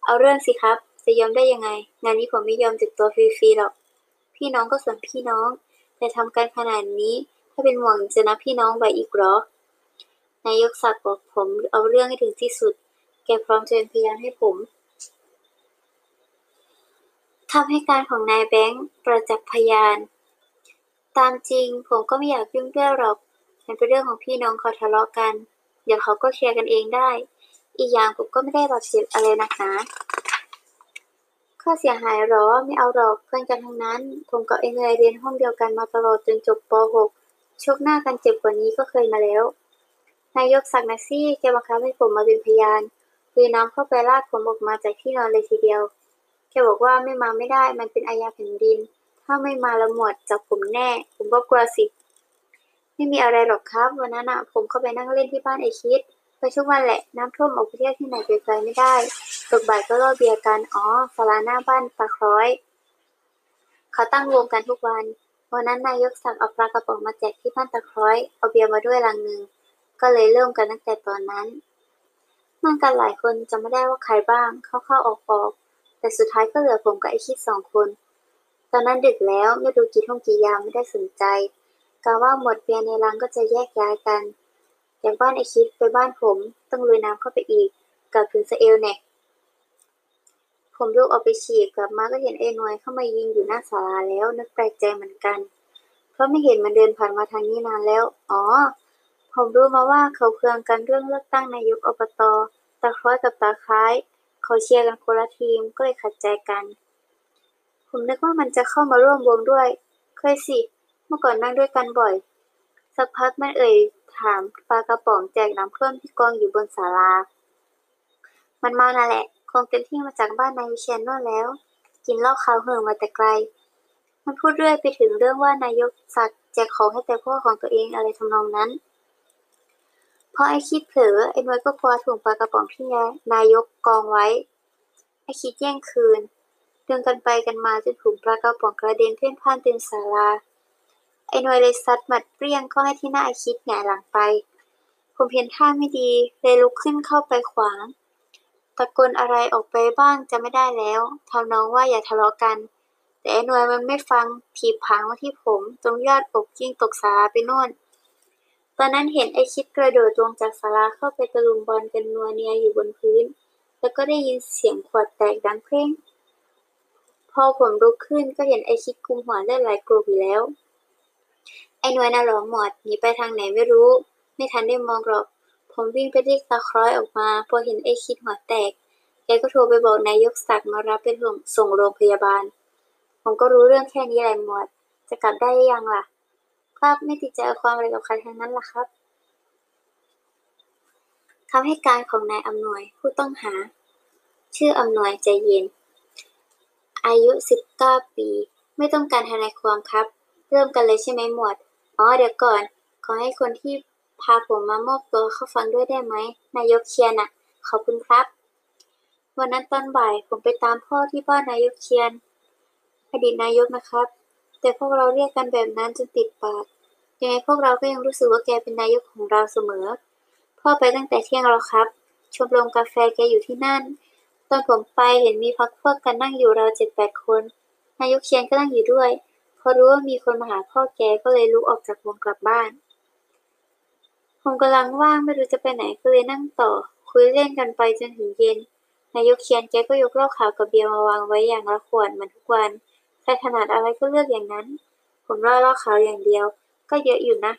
เอาเรื่องสิครับ จะยอมได้ยังไง งานนี้ผมไม่ยอมเจ็บตัวฟรีๆหรอก พี่น้องก็ส่วนพี่น้อง แต่ทำกันขนาดนี้ ถ้าเป็นห่วงจะนับพี่น้องไว้อีกหรอนายกศักดิ์บอกผมเอาเรื่องให้ถึงที่สุด แกพร้อมจะเป็นพยานให้ผม คำให้การของนายแบงค์ประจักษ์พยาน ตามจริงผมก็ไม่อยากยุ่งด้วยหรอก มันเป็นเรื่องของพี่น้องเขาทะเลาะกัน เดี๋ยวเขาก็เคลียร์กันเองได้ อีกอย่างผมก็ไม่ได้บาดเจ็บอะไรนักหนาข้อเสียหายหรอไม่เอาหรอกเพื่อนกันทั้งนั้น ผมกับเองเลยเรียนห้องเดียวกันมาตลอดจนจบป .6 ชกหน้ากันเจ็บกว่านี้ก็เคยมาแล้ว นายกศักดิ์นะซี่แกบังคับให้ผมมาเป็นพยานคือน้ำเข้าไปลากผมออกมาจากที่นอนเลยทีเดียว แกบอกว่าไม่มาไม่ได้มันเป็นอาญาแผ่นดิน ถ้าไม่มาละหมวดจับผมแน่ ผมก็กลัวสิ ไม่มีอะไรหรอกครับ วันนั้นอะผมเข้าไปนั่งเล่นที่บ้านไอคิด ไปทุกวันแหละน้ำท่วมออกไปเที่ยวที่ไหนไกลๆไม่ได้ตกบ่ายก็ล่อเบียร์กันอ๋อศาลาหน้าบ้านปลาคร้อยเขาตั้งวงกันทุกวันวันนั้นนายกสั่งเอาปลากระป๋องมาแจกที่บ้านตะคร้อย เอาเบียร์มาด้วยลังหนึ่ง ก็เลยเริ่มกันตั้งแต่ตอนนั้นนั่งกันหลายคนจำไม่ได้ว่าใครบ้าง เข้าๆออกๆ แต่สุดท้ายก็เหลือผมกับไอคิดสองคน ตอนนั้นดึกแล้วไม่ดูกี่ท่องกี่ยามไม่ได้สนใจกะว่าหมดเบียร์ในลังก็จะแยกย้ายกันจากบ้านไอคิดไปบ้านผมต้องลุยน้ำเข้าไปอีกกลับถึงสเอลแน่ผมลุกออกไปฉี่กลับมาก็เห็นไอ้หนวยเข้ามายิงอยู่หน้าศาลาแล้วนึกแปลกใจเหมือนกัน เพราะไม่เห็นมันเดินผ่านมาทางนี้นานแล้ว อ๋อ ผมรู้มาว่าเขาเคืองกันเรื่องเลือกตั้งนายกอบตตาคล้อยกับตาคล้าย เขาเชียร์กันคนละทีมก็เลยขัดใจกัน ผมนึกว่ามันจะเข้ามาร่วมวงด้วย เคยสิ เมื่อก่อนนั่งด้วยกันบ่อย สักพักมันเอ่ยถามปลากระป๋องแจกน้ำเพิ่มที่กองอยู่บนศาลา มันเมานั่นแหละ คงเต็มที่มาจากบ้านนายวิเชียนโน่นแล้ว กินเหล้าขาวเหิงมาแต่ไกล มันพูดเรื่อยไปถึงเรื่องว่านายกสักดิ์แจกของให้แต่พวกของตัวเองอะไรทำนองนั้น พอไอคิดเผลอไอ้น้อยก็คว้าถุงปลากระป๋องที่นายกกองไว้ ไอคิดแย่งคืนดึงกันไปกันมาจนถุงปลากระป๋องกระเด็นเพ่นพ่านเต็มศาลา ไอ้น้อยเลยซัดหมัดเปรี้ยงเข้าให้ที่หน้าไอคิดหงายหลังไป ผมเห็นท่าไม่ดีเลยลุกขึ้นเข้าไปขวาง ตะโกนอะไรออกไปบ้างจะไม่ได้แล้วทำน้องว่าอย่าทะเลาะกัน แต่ไอ้หน่วยมันไม่ฟังถีบผางมาที่ผม ตรงยอดอกกิ้งตกศาลาไปโน่น ตอนนั้นเห็นไอคิดกระโดดลงจากศาลาเข้าไปตะลุมบอลกันนัวเนียอยู่บนพื้น แล้วก็ได้ยินเสียงขวดแตกดังเพลงพอผมลุกขึ้นก็เห็นไอคิดกุมหัวได้หลายกลุ่มอยู่แล้ว ไอหน่วยน่ะหลอหมอดหนีไปทางไหนไม่รู้ ไม่ทันได้มองหรอก ผมวิ่งไปเรียกตาคล้อยออกมา พอเห็นไอคิดหัวแตกแกก็โทรไปบอกนายกศักดิ์มารับไปส่งโรงพยาบาล ผมก็รู้เรื่องแค่นี้แหละหมด จะกลับได้ยังล่ะ ครับไม่ติดใจเอาความอะไรกับใครทั้งนั้นล่ะครับคำให้การของนายอำนวยผู้ต้องหา ชื่ออำนวยใจเย็น อายุ 19 ปี ไม่ต้องการทนายความครับ เริ่มกันเลยใช่ไหมหมวด อ๋อเดี๋ยวก่อน ขอให้คนที่พาผมมามอบตัวเข้าฟังด้วยได้ไหม นายกเชียนอะขอบคุณครับ วันนั้นตอนบ่ายผมไปตามพ่อที่บ้านนายกเชียน อดีตนายกนะครับ แต่พวกเราเรียกกันแบบนั้นจนติดปาก ยังไงพวกเราก็ยังรู้สึกว่าแกเป็นนายกของเราเสมอ พ่อไปตั้งแต่เที่ยงแล้วครับ ชมรมกาแฟแกอยู่ที่นั่น ตอนผมไปเห็นมีพักพวกกันนั่งอยู่ราวเจ็ดแปดคน นายกเชียนก็นั่งอยู่ด้วย พอรู้ว่ามีคนมาหาพ่อแกก็เลยลุกออกจากวงกลับบ้าน ผมกำลังว่างไม่รู้จะไปไหนก็เลยนั่งต่อ คุยเล่นกันไปจนถึงเย็น นายกเชียนแกก็ยกเหล้าขาวกับเบียร์มาวางไว้อย่างละขวดเหมือนทุกวัน ใครถนัดอะไรก็เลือกอย่างนั้น ผมเล่าเหล้าขาวอย่างเดียว ก็เยอะอยู่นะ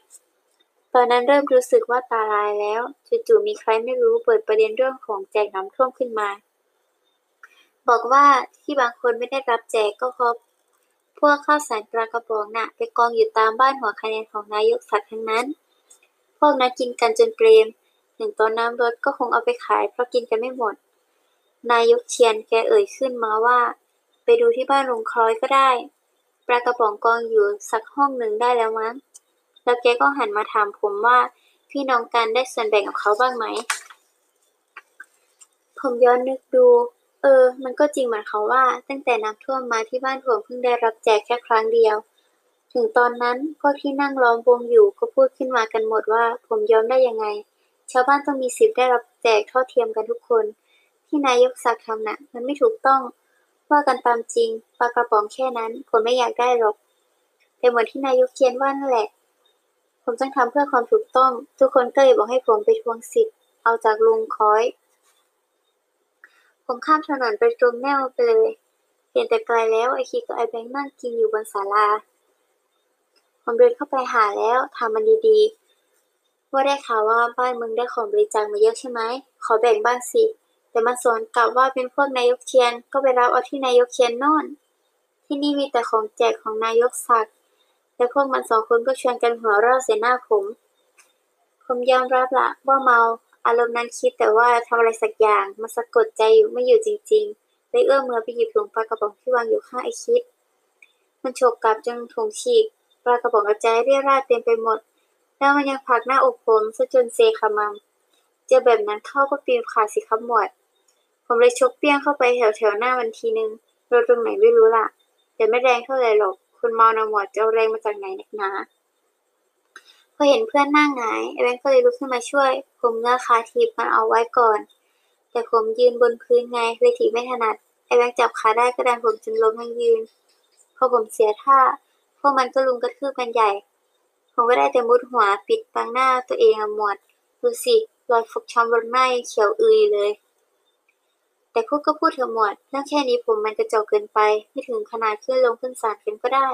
ตอนนั้นเริ่มรู้สึกว่าตาลายแล้วจู่ๆมีใครไม่รู้เปิดประเด็นเรื่องของแจกน้ำท่วมขึ้นมา บอกว่าที่บางคนไม่ได้รับแจกก็เพราะพวกข้าวสารปลากระป๋องน่ะไปกองอยู่ตามบ้านหัวคะแนนของนายกศักดิ์ทั้งนั้น พวกนั้นกินกันจนเปรมถึงตอนน้ำลดก็คงเอาไปขายเพราะกินกันไม่หมด นายกเชียนแกเอ่ยขึ้นมาว่า ไปดูที่บ้านลุงคล้อยก็ได้ ปลากระป๋องกองอยู่สักห้องหนึ่งได้แล้วมั้ง แล้วแกก็หันมาถามผมว่า พี่น้องกันได้ส่วนแบ่งกับเขาบ้างไหม ผมย้อนนึกดู เออ มันก็จริงเหมือนเขาว่า ตั้งแต่น้ำท่วมมาที่บ้านผมเพิ่งได้รับแจกแค่ครั้งเดียว ถึงตอนนั้นพวกที่นั่งล้อมวงอยู่ก็พูดขึ้นมากันหมดว่า ผมยอมได้ยังไง ชาวบ้านต้องมีสิทธิ์ได้รับแจกเท่าเทียมกันทุกคน ที่นายกศักดิ์ทำน่ะ มันไม่ถูกต้อง ว่ากันตามจริงปลากระป๋องแค่นั้นผมไม่อยากได้หรอก แต่เหมือนที่นายกเขียนว่านั่นแหละ ผมต้องทำเพื่อความถูกต้อง ทุกคนก็เลยบอกให้ผมไปทวงสิทธิ์เอาจากลุงคอย ผมข้ามถนนไปตรงแนวไปเลยเห็นแต่ไกลแล้วไอคิดกับไอแบงค์นั่งกินอยู่บนศาลา ผมเดินเข้าไปหาแล้วถามมันดีๆ ว่าได้ข่าวว่าบ้านมึงได้ของบริจาคมาเยอะใช่ไหมขอแบ่งบ้างสิ แต่มันสวนกลับว่าเป็นพวกนายกเชียนก็ไปรับเอาที่นายกเชียนโน่น ที่นี่มีแต่ของแจกของนายกศักดิ์และพวกมันสองคนก็ชวนกันหัวเราะใส่หน้าผมผมยอมรับละว่าเมาอารมณ์นั้นคิดแต่ว่าทำอะไรสักอย่างมันสะกดใจอยู่ไม่อยู่จริงๆเลยเอื้อมมือไปหยิบถุงปลากระป๋องที่วางอยู่ข้างไอคิด มันโฉกกลับจนถุงฉีกปลากระป๋องกระจายเรี่ยราดเต็มไปหมด แล้วมันยังผลักหน้าอกผมซะจนเซขมำเจอแบบนั้นเข้าก็ปีนขาสิครับหมวด ผมเลยชกเปี้ยงเข้าไปแถวแถวๆหน้ามันทีนึงโดนตรงไหนไม่รู้ล่ะ แต่ไม่แรงเท่าไหร่หรอกคนเมานหมวดจะเอาแรงมาจากไหนนักหนาพอเห็นเพื่อนหน้าหงายไอ้แบงค์ก็เลยลุกขึ้นมาช่วย ผมเงื้อขาทีบมันเอาไว้ก่อน แต่ผมยืนบนพื้นไงเลยถีบไม่ถนัดไอแบงค์จับขาได้ก็ดันผมจนล้มทั้งยืน พอผมเสียท่า พวกมันก็ลุมกระทืบกันใหญ่ ผมก็ได้แต่มุดหัวปิดบังหน้าตัวเองอะหมด ดูสิรอยฟกช้ำบนหน้ายังเขียวอือเลย แต่พูดก็พูดเถอะหมวดเรื่องแค่นี้ผมมันกระจอกเกินไป ไม่ถึงขนาดขึ้นลงขึ้นศาลกันก็ได้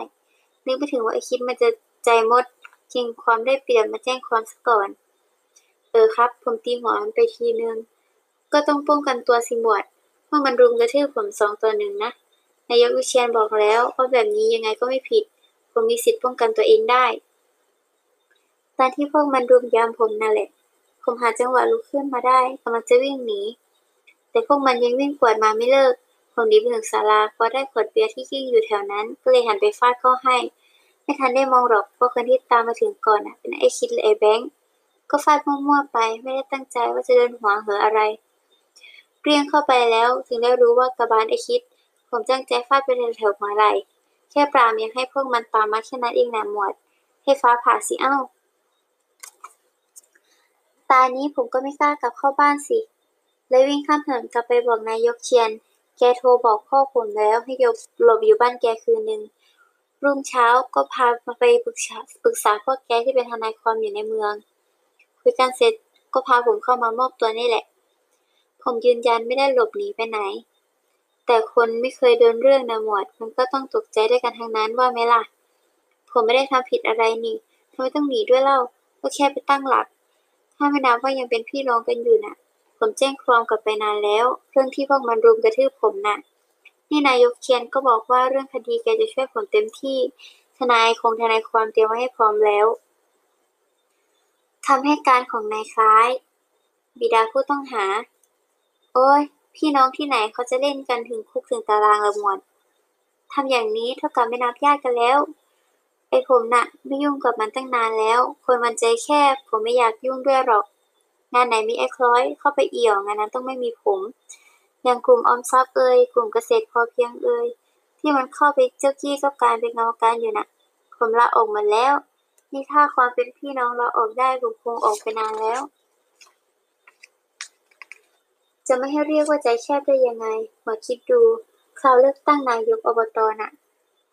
นึกไม่ถึงว่าไอคิดมันจะใจมดจริงความได้เปรียบมาแจ้งความซะก่อน เออครับ ผมตีหัวมันไปทีนึง ก็ต้องป้องกันตัวสิหมวดเมื่อมันรุมกระทืบผมสองต่อหนึ่งนะนายกวิเชียนบอกแล้วว่าแบบนี้ยังไงก็ไม่ผิด ผมมีสิทธิ์ป้องกันตัวเองได้ ตอนที่พวกมันรุมยามผมนั่นแหละ ผมหาจังหวะลุกขึ้นมาได้กำลังจะวิ่งหนี แต่พวกมันยังวิ่งกวดมาไม่เลิก ผมหนีไปถึงศาลาพอได้ขวดเบียร์ที่กิ้งอยู่แถวนั้น ก็เลยหันไปฟาดเข้าให้ ไม่ทันได้มองหรอกว่าคนที่ตามมาถึงก่อนนะเป็นไอ้คิดหรือไอ้แบงก์ก็ฟาดมั่วๆไป ไม่ได้ตั้งใจว่าจะเดินหัวเหออะไร เรียงเข้าไปแล้วถึงได้รู้ว่ากระบาลไอ้คิด ผมจ้งใจฟาดไปแถวหัวไหลแค่ปรามยังให้พวกมันตามมาแค่นั้นเองนะหมวด ให้ฟ้าผ่าสิเอ้าตานี้ผมก็ไม่กล้ากลับเข้าบ้านสิ เลยวิ่งข้ามถนนกลับไปบอกนายกเชียน แกโทรบอกพ่อผมแล้วให้ยกหลบอยู่บ้านแกคืนนึงรุ่งเช้าก็พามาไปปรึกษาปรึกษาพวกแกที่เป็นทนายความอยู่ในเมือง คุยกันเสร็จก็พาผมเข้ามามอบตัวนี่แหละ ผมยืนยันไม่ได้หลบหนีไปไหน แต่คนไม่เคยโดนเรื่องนะหมวด มันก็ต้องตกใจด้วยกันทั้งนั้นว่าไหมล่ะ ผมไม่ได้ทำผิดอะไรนี่ทำไมต้องหนีด้วยเล่า ก็แค่ไปตั้งหลัก ถ้าไม่นับว่ายังเป็นพี่น้องกันอยู่น่ะ ผมแจ้งความกลับไปนานแล้ว เรื่องที่พวกมันรุมกระทืบผมน่ะ นี่นายกเคียนก็บอกว่าเรื่องคดีแกจะช่วยผมเต็มที่ ทนายคงทนายความเตรียมไว้ให้พร้อมแล้วคำให้การของนายคล้าย บิดาผู้ต้องหา โอ้ย พี่น้องที่ไหนเขาจะเล่นกันถึงคุกถึงตารางละมวดทำอย่างนี้เท่ากับไม่นับญาติกันแล้วไอ้ผมน่ะไม่ยุ่งกับมันตั้งนานแล้ว คนมันใจแคบผมไม่อยากยุ่งด้วยหรอก งานไหนมีไอ้คล้อยเข้าไปเอี่ยวงานนั้นต้องไม่มีผมอย่างกลุ่มออมทรัพย์เอ่ยกลุ่มเกษตรพอเพียงเอ่ยที่มันเข้าไปเจ้ากี้กับการเป็นกรรมการอยู่น่ะ ผมลาออกมาแล้ว นี่ถ้าความเป็นพี่น้องเราออกได้ผมคงออกไปนานแล้ว จะไม่ให้เรียกว่าใจแคบได้ยังไงมาคิดดูคราวเลือกตั้งนายกอบตน่ะ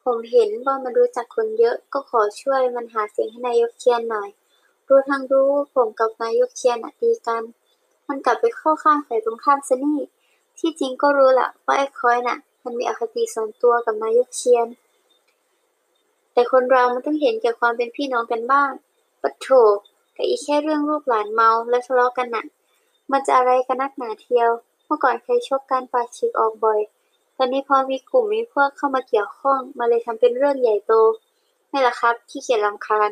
ผมเห็นว่ามันรู้จักคนเยอะก็ขอช่วยมันหาเสียงให้นายกเชียนหน่อย รู้ทั้งรู้ผมกับนายกเชียนน่ะดีกัน มันกลับไปเข้าข้างฝ่ายตรงข้ามซะนี่ ที่จริงก็รู้แหละว่าไอ้คอยน่ะ มันมีอคติส่วนตัวกับนายกเชียน แต่คนเรามันต้องเห็นแก่ความเป็นพี่น้องกันบ้างปะโถกับอีแค่เรื่องลูกหลานเมาและทะเลาะกันน่ะ มันจะอะไรกันนักหนาเที่ยว เมื่อก่อนเคยชกกันปาฉีกออกบ่อย ตอนนี้พอมีกลุ่มมีพวกเข้ามาเกี่ยวข้องมาเลยทำเป็นเรื่องใหญ่โตนี่แหละครับที่เกียจรำคาญ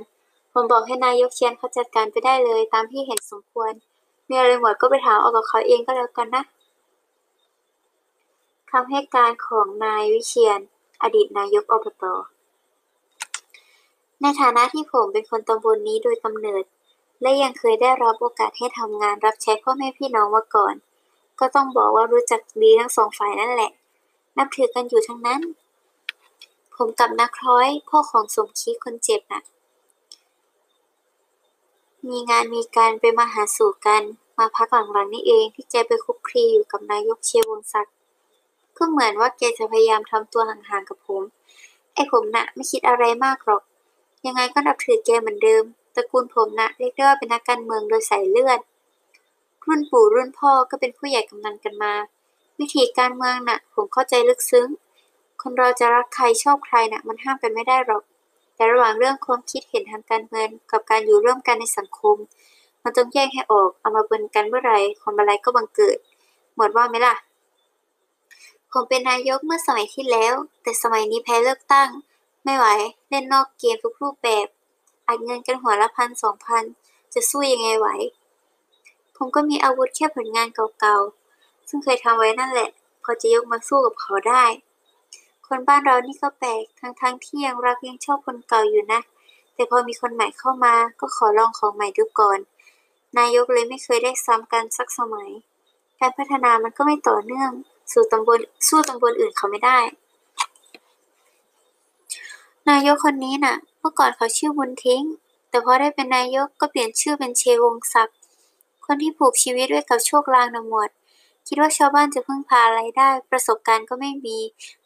ผมบอกให้นายกเชียนเขาจัดการไปได้เลยตามที่เห็นสมควร มีอะไรหมดก็ไปถามเอากับเขาเองก็แล้วกันนะคำให้การของนายวิเชียน อดีตนายกอบตในฐานะที่ผมเป็นคนตำบลนนี้โดยกำเนิด และยังเคยได้รับโอกาสให้ทำงานรับใช้พ่อแม่พี่น้องมาก่อน ก็ต้องบอกว่ารู้จักดีทั้งสองฝ่ายนั่นแหละ นับถือกันอยู่ทั้งนั้น ผมกับนักคล้อยพ่อของสมคิดคนเจ็บน่ะ มีงานมีการไปมาหาสู่กัน มาพักหลังๆนี่เองที่แกไปคุกคลีอยู่กับนายกเชยวงศักดิ์ก็เหมือนว่าแกจะพยายามทำตัวห่างๆกับผม ไอ้ผมน่ะไม่คิดอะไรมากหรอก ยังไงก็นับถือแกเหมือนเดิมตระกูลผมน่ะเรียกได้ว่าเป็นนักการเมืองโดยสายเลือด รุ่นปู่รุ่นพ่อก็เป็นผู้ใหญ่กำนันกันมา วิธีการเมืองน่ะ ผมเข้าใจลึกซึ้ง คนเราจะรักใครชอบใครน่ะมันห้ามกันไม่ได้หรอก แต่ระหว่างเรื่องความคิดเห็นทางการเมืองกับการอยู่ร่วมกันในสังคม มันต้องแยกให้ออก เอามาเบินกันเมื่อไรความอะไรก็บังเกิด หมดว่าไหมล่ะ ผมเป็นนายกเมื่อสมัยที่แล้ว แต่สมัยนี้แพ้เลือกตั้ง ไม่ไหว เล่นนอกเกมทุกรูปแบบ อัดเงินกันหัวละพันสองพัน จะสู้ยังไงไหว ผมก็มีอาวุธแค่ผลงานเก่าๆ ซึ่งเคยทำไว้นั่นแหละ พอจะยกมาสู้กับเขาได้ คนบ้านเรานี่ก็แปลกทั้งๆที่ยังรักยังชอบคนเก่าอยู่นะ แต่พอมีคนใหม่เข้ามาก็ขอลองของใหม่ดูก่อน นายกเลยไม่เคยได้ซ้ำกันสักสมัย การพัฒนามันก็ไม่ต่อเนื่อง สู่ตำบลสู้ตำบลอื่นเขาไม่ได้ นายกคนนี้น่ะ เมื่อก่อนเขาชื่อบุญทิ้ง แต่พอได้เป็นนายกก็เปลี่ยนชื่อเป็นเชวงศักดิ์คนที่ผูกชีวิตไว้กับโชคลางนหมดคิดว่าชาวบ้านจะพึ่งพาอะไรได้ ประสบการณ์ก็ไม่มี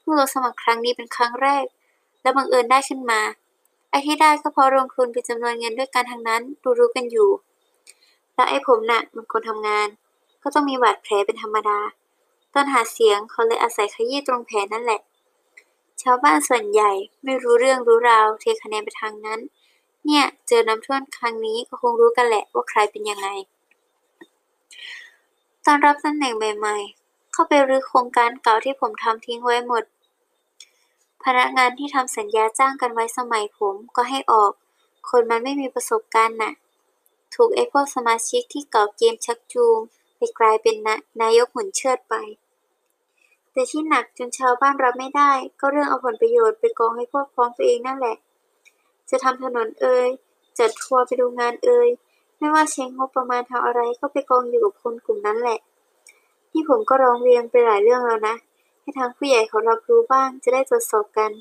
เพิ่งลงสมัครครั้งนี้เป็นครั้งแรก แล้วบังเอิญได้ขึ้นมา ไอ้ที่ได้ก็เพราะลงทุนเป็นจำนวนเงินด้วยกันทั้งนั้นรู้ๆกันอยู่ และไอ้ผมน่ะมันคนทำงาน ก็ต้องมีบาดแผลเป็นธรรมดา ตอนหาเสียงเขาเลยอาศัยขยี้ตรงแผลนั่นแหละ ชาวบ้านส่วนใหญ่ไม่รู้เรื่องรู้ราวเทคะแนนไปทางนั้น เนี่ยเจอน้ำท่วมครั้งนี้ก็คงรู้กันแหละว่าใครเป็นยังไงตอนรับตำแหน่งใหม่ ๆ เข้าไปรื้อโครงการเก่าที่ผมทำทิ้งไว้หมด พนักงานที่ทำสัญญาจ้างกันไว้สมัยผมก็ให้ออก คนมันไม่มีประสบการณ์น่ะ ถูกไอ้พวกสมาชิกที่เก่าเกมชักจูง ไปกลายเป็นนะนายกหุ่นเชิดไป แต่ที่หนักจนชาวบ้านรับไม่ได้ ก็เรื่องเอาผลประโยชน์ไปกองให้พวกพ้องตัวเองนั่นแหละ จะทำถนนเอ่ยจัดทัวร์ไปดูงานเอ่ยไม่ว่าใช้งบประมาณทำอะไรก็ไปกองอยู่กับคนกลุ่มนั้นแหละ ที่ผมก็ร้องเรียนไปหลายเรื่องแล้วนะ ให้ทางผู้ใหญ่เขารับรู้บ้างจะได้ตรวจสอบกัน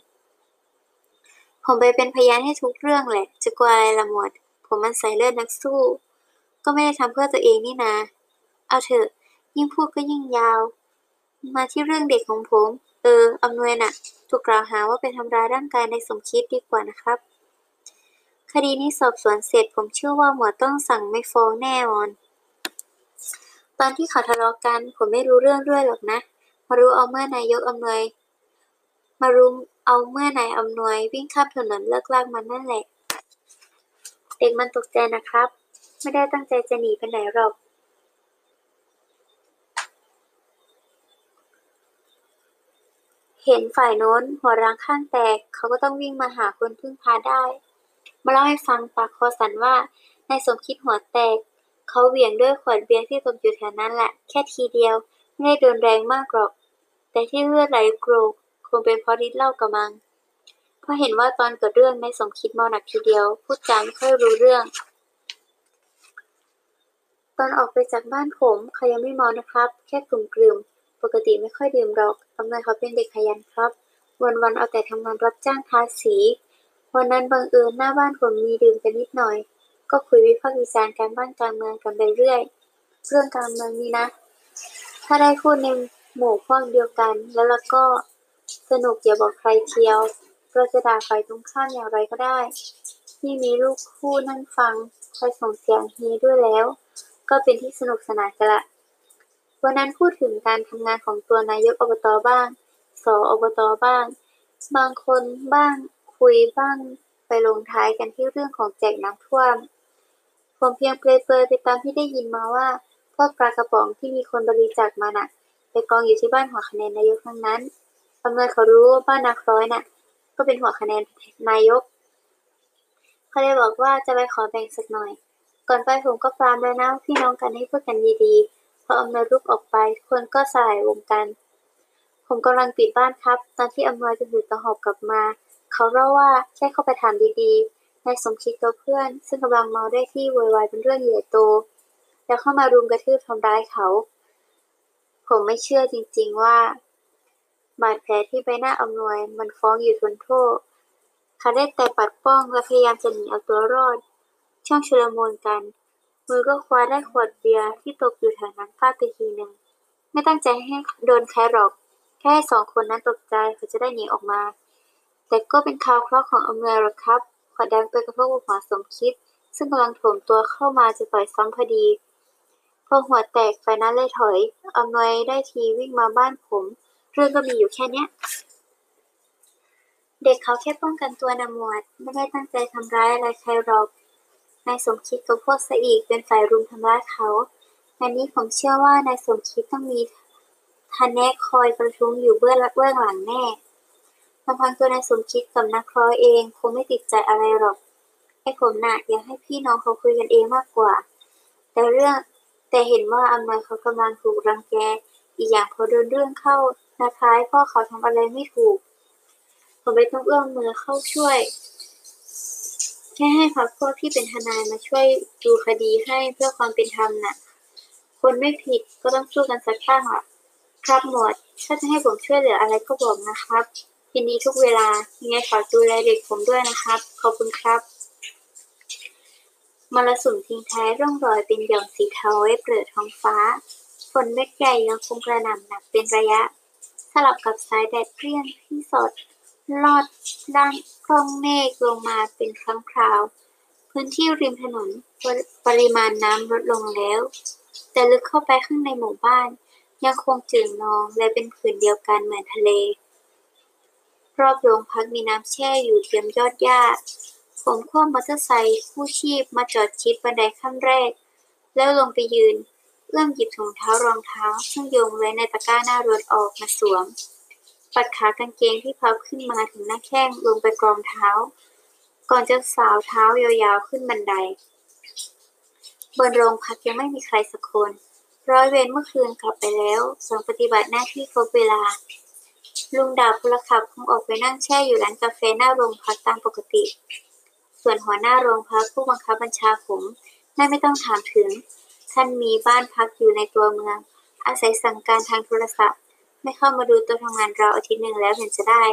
ผมไปเป็นพยานให้ทุกเรื่องแหละ จะกลัวอะไรละหมวด ผมมันใส่เลือดนักสู้ ก็ไม่ได้ทำเพื่อตัวเองนี่นา เอาเถอะ ยิ่งพูดก็ยิ่งยาว มาที่เรื่องเด็กของผม เอออำนวยน่ะ ถูกกล่าวหาว่าไปทำร้ายร่างกายในสมคิดดีกว่านะครับ คดีนี้สอบสวนเสร็จ ผมเชื่อว่าหมวดต้องสั่งไม่ฟ้องแน่นอนตอนที่เขาทะเลาะกัน ผมไม่รู้เรื่องด้วยหรอกนะ มารู้เอาเมื่อนายกอำนวย มารู้เอาเมื่อนายอำนวย วิ่งข้ามถนนเลิกลากมันนั่นแหละ เด็กมันตกใจนะครับ ไม่ได้ตั้งใจจะหนีไปไหนหรอกเห็นฝ่ายโน้นหัวร้างข้างแตก เขาก็ต้องวิ่งมาหาคนพึ่งพาได้ มาเล่าให้ฟังปากคอสันว่านายสมคิดหัวแตก เขาเหวี่ยงด้วยขวดเบียร์ที่ตกอยู่แถวนั้นแหละ แค่ทีเดียว ไม่ได้โดนแรงมากหรอก แต่ที่เลือดไหลโกรกคงเป็นเพราะฤทธิ์เหล้ากระมัง เพราะเห็นว่าตอนเกิดเรื่องนายสมคิดเมาหนักทีเดียว พูดจาไม่ค่อยรู้เรื่อง ตอนออกไปจากบ้านผมเขายังไม่เมานะครับ แค่กลุ่มๆปกติไม่ค่อยดื่มหรอกอำนวยเขาเป็นเด็กขยันครับ วันๆเอาแต่ทำงานรับจ้างทาสี วันนั้นบังเอิญหน้าบ้านผมมีดื่มกันนิดหน่อย ก็คุยวิพากษ์วิจารณ์การบ้านการเมืองกันไปเรื่อย เรื่องการเมืองนี้นะ ถ้าได้พูดใน หมู่พวกเดียวกัน แล้วเราก็สนุกอย่าบอกใครเทียวเราจะด่าฝ่ายตรงข้ามอย่างไรก็ได้ ที่มีลูกคู่นั่งฟังคอยส่งเสียงเฮด้วยแล้ว ก็เป็นที่สนุกสนานกันละวันนั้นพูดถึงการทำงานของตัวนายกอบตบ้าง สออบตบ้าง บางคนบ้างคุยบ้างไปลงท้ายกันที่เรื่องของแจกน้ำท่วม ผมเพียงเปรยๆไปตามที่ได้ยินมาว่าพวกปลากระป๋องที่มีคนบริจาคมาน่ะ ไปกองอยู่ที่บ้านหัวคะแนนนายกทั้งนั้นอำนวยเขารู้ว่าบ้านนาคร้อยน่ะ ก็เป็นหัวคะแนนนายกเขาเลยบอกว่าจะไปขอแบ่งสักหน่อย ก่อนไปผมก็ปรามแล้วนะพี่น้องกันให้พูดกันดีๆ พออำนวยลุกออกไปคนก็สลายวงกัน ผมกำลังปิดบ้านครับ ตอนที่อำนวยจะถือตะหอบกลับมา เขาเล่าว่าแค่เข้าไปถามดีๆ นายสมคิดกับเพื่อน ซึ่งกำลังเมาได้ที่โวยวายเป็นเรื่องใหญ่โต แล้วเข้ามารุมกระทืบทำร้ายเขา ผมไม่เชื่อจริง ๆ ว่า บาดแผลที่ใบหน้าอำนวย มันฟ้องอยู่ทนโทษเขาได้แต่ปัดป้องและพยายามจะหนีเอาตัวรอด ช่วงชุลมุนกัน มือก็คว้าได้ขวดเบียร์ที่ตกอยู่แถวนั้นฟาดไปทีหนึ่ง ไม่ตั้งใจให้โดนใครหรอก แค่สองคนนั้นตกใจเขาจะได้หนีออกมา แต่ก็เป็นข่าวเคราะห์ของอำนวยหรอกครับขวดแดงไปกระทบกับหัวสมคิด ซึ่งกำลังโถมตัวเข้ามาจะต่อยซ้ำพอดี พอหัวแตกไฟนั้นเลยถอยอำนวยได้ทีวิ่งมาบ้านผม เรื่องก็มีอยู่แค่เนี้ย เด็กเขาแค่ป้องกันตัวนะหมวด ไม่ได้ตั้งใจทำร้ายอะไรใครหรอกนายสมคิดกับพวกซะอีกเป็นฝ่ายรุมทำร้ายเขาอันนี้ผมเชื่อว่านายสมคิดต้องมีทันแนคอยประทุ้งอยู่เบื้องเบื้องหลังแน่ลำพังตัวนายสมคิดกับนักคร้อยเองคงไม่ติดใจอะไรหรอกไอ้ผมน่ะอยากให้พี่น้องเขาคุยกันเองมากกว่า แต่เรื่อง แต่เห็นว่าอำนวยเขากำลังถูกรังแก อีกอย่างพอโดนเรื่องเข้านาท้ายพ่อเขาทำอะไรไม่ถูกผมเลยต้องเอื้อมมือเข้าช่วย แค่ให้พรรคพวกที่เป็นทนายมาช่วยดูคดีให้เพื่อความเป็นธรรมน่ะ คนไม่ผิดก็ต้องสู้กันสักข้างล่ะ ครับหมวดถ้าจะให้ผมช่วยเหลืออะไรก็บอกนะครับยินดีทุกเวลายังไงฝากดูแลเด็กผมด้วยนะครับ ขอบคุณครับ มรสุมทิ้งท้ายร่องรอยเป็นหย่อมสีเทาไว้เปลือท้องฟ้า ฝนเม็ดใหญ่ยังคงกระหน่ำหนักเป็นระยะ สลับกับสายแดดเปรี้ยงที่สด ลอดด้านกล้องเมฆลงมาเป็นครั้งคราว พื้นที่ริมถนนปริปริมาณน้ำลดลงแล้ว แต่ลึกเข้าไปข้างในหมู่บ้าน ยังคงจืดนองและเป็นผืนเดียวกันเหมือนทะเล รอบโรงพักมีน้ำแช่อยู่เตรียมยอดหญ้า ผมคว้ามอเตอร์ไซค์คู่ชีพมาจอดชิดบันไดขั้นแรก แล้วลงไปยืนเอื้อมหยิบถุงเท้ารองเท้า ซึ่งโยงไว้ในตะกร้าหน้ารถออกมาสวม ปัดขากางเกงที่พับขึ้นมาถึงหน้าแข้งลงไปกรองเท้า ก่อนจะสาวเท้ายาวๆขึ้นบันได บนโรงพักยังไม่มีใครสักคน ร้อยเวรเมื่อคืนกลับไปแล้วส่งปฏิบัติหน้าที่ครบเวลาลุงดาบพลขับคงออกไปนั่งแช่อยู่ร้านกาแฟหน้าโรงพักตามปกติ ส่วนหัวหน้าโรงพักผู้บังคับบัญชาผมนั่นไม่ต้องถามถึง ท่านมีบ้านพักอยู่ในตัวเมือง อาศัยสั่งการทางโทรศัพท์ ไม่เข้ามาดูตัวทำงานเราอาทิตย์หนึ่งแล้วเห็นจะได้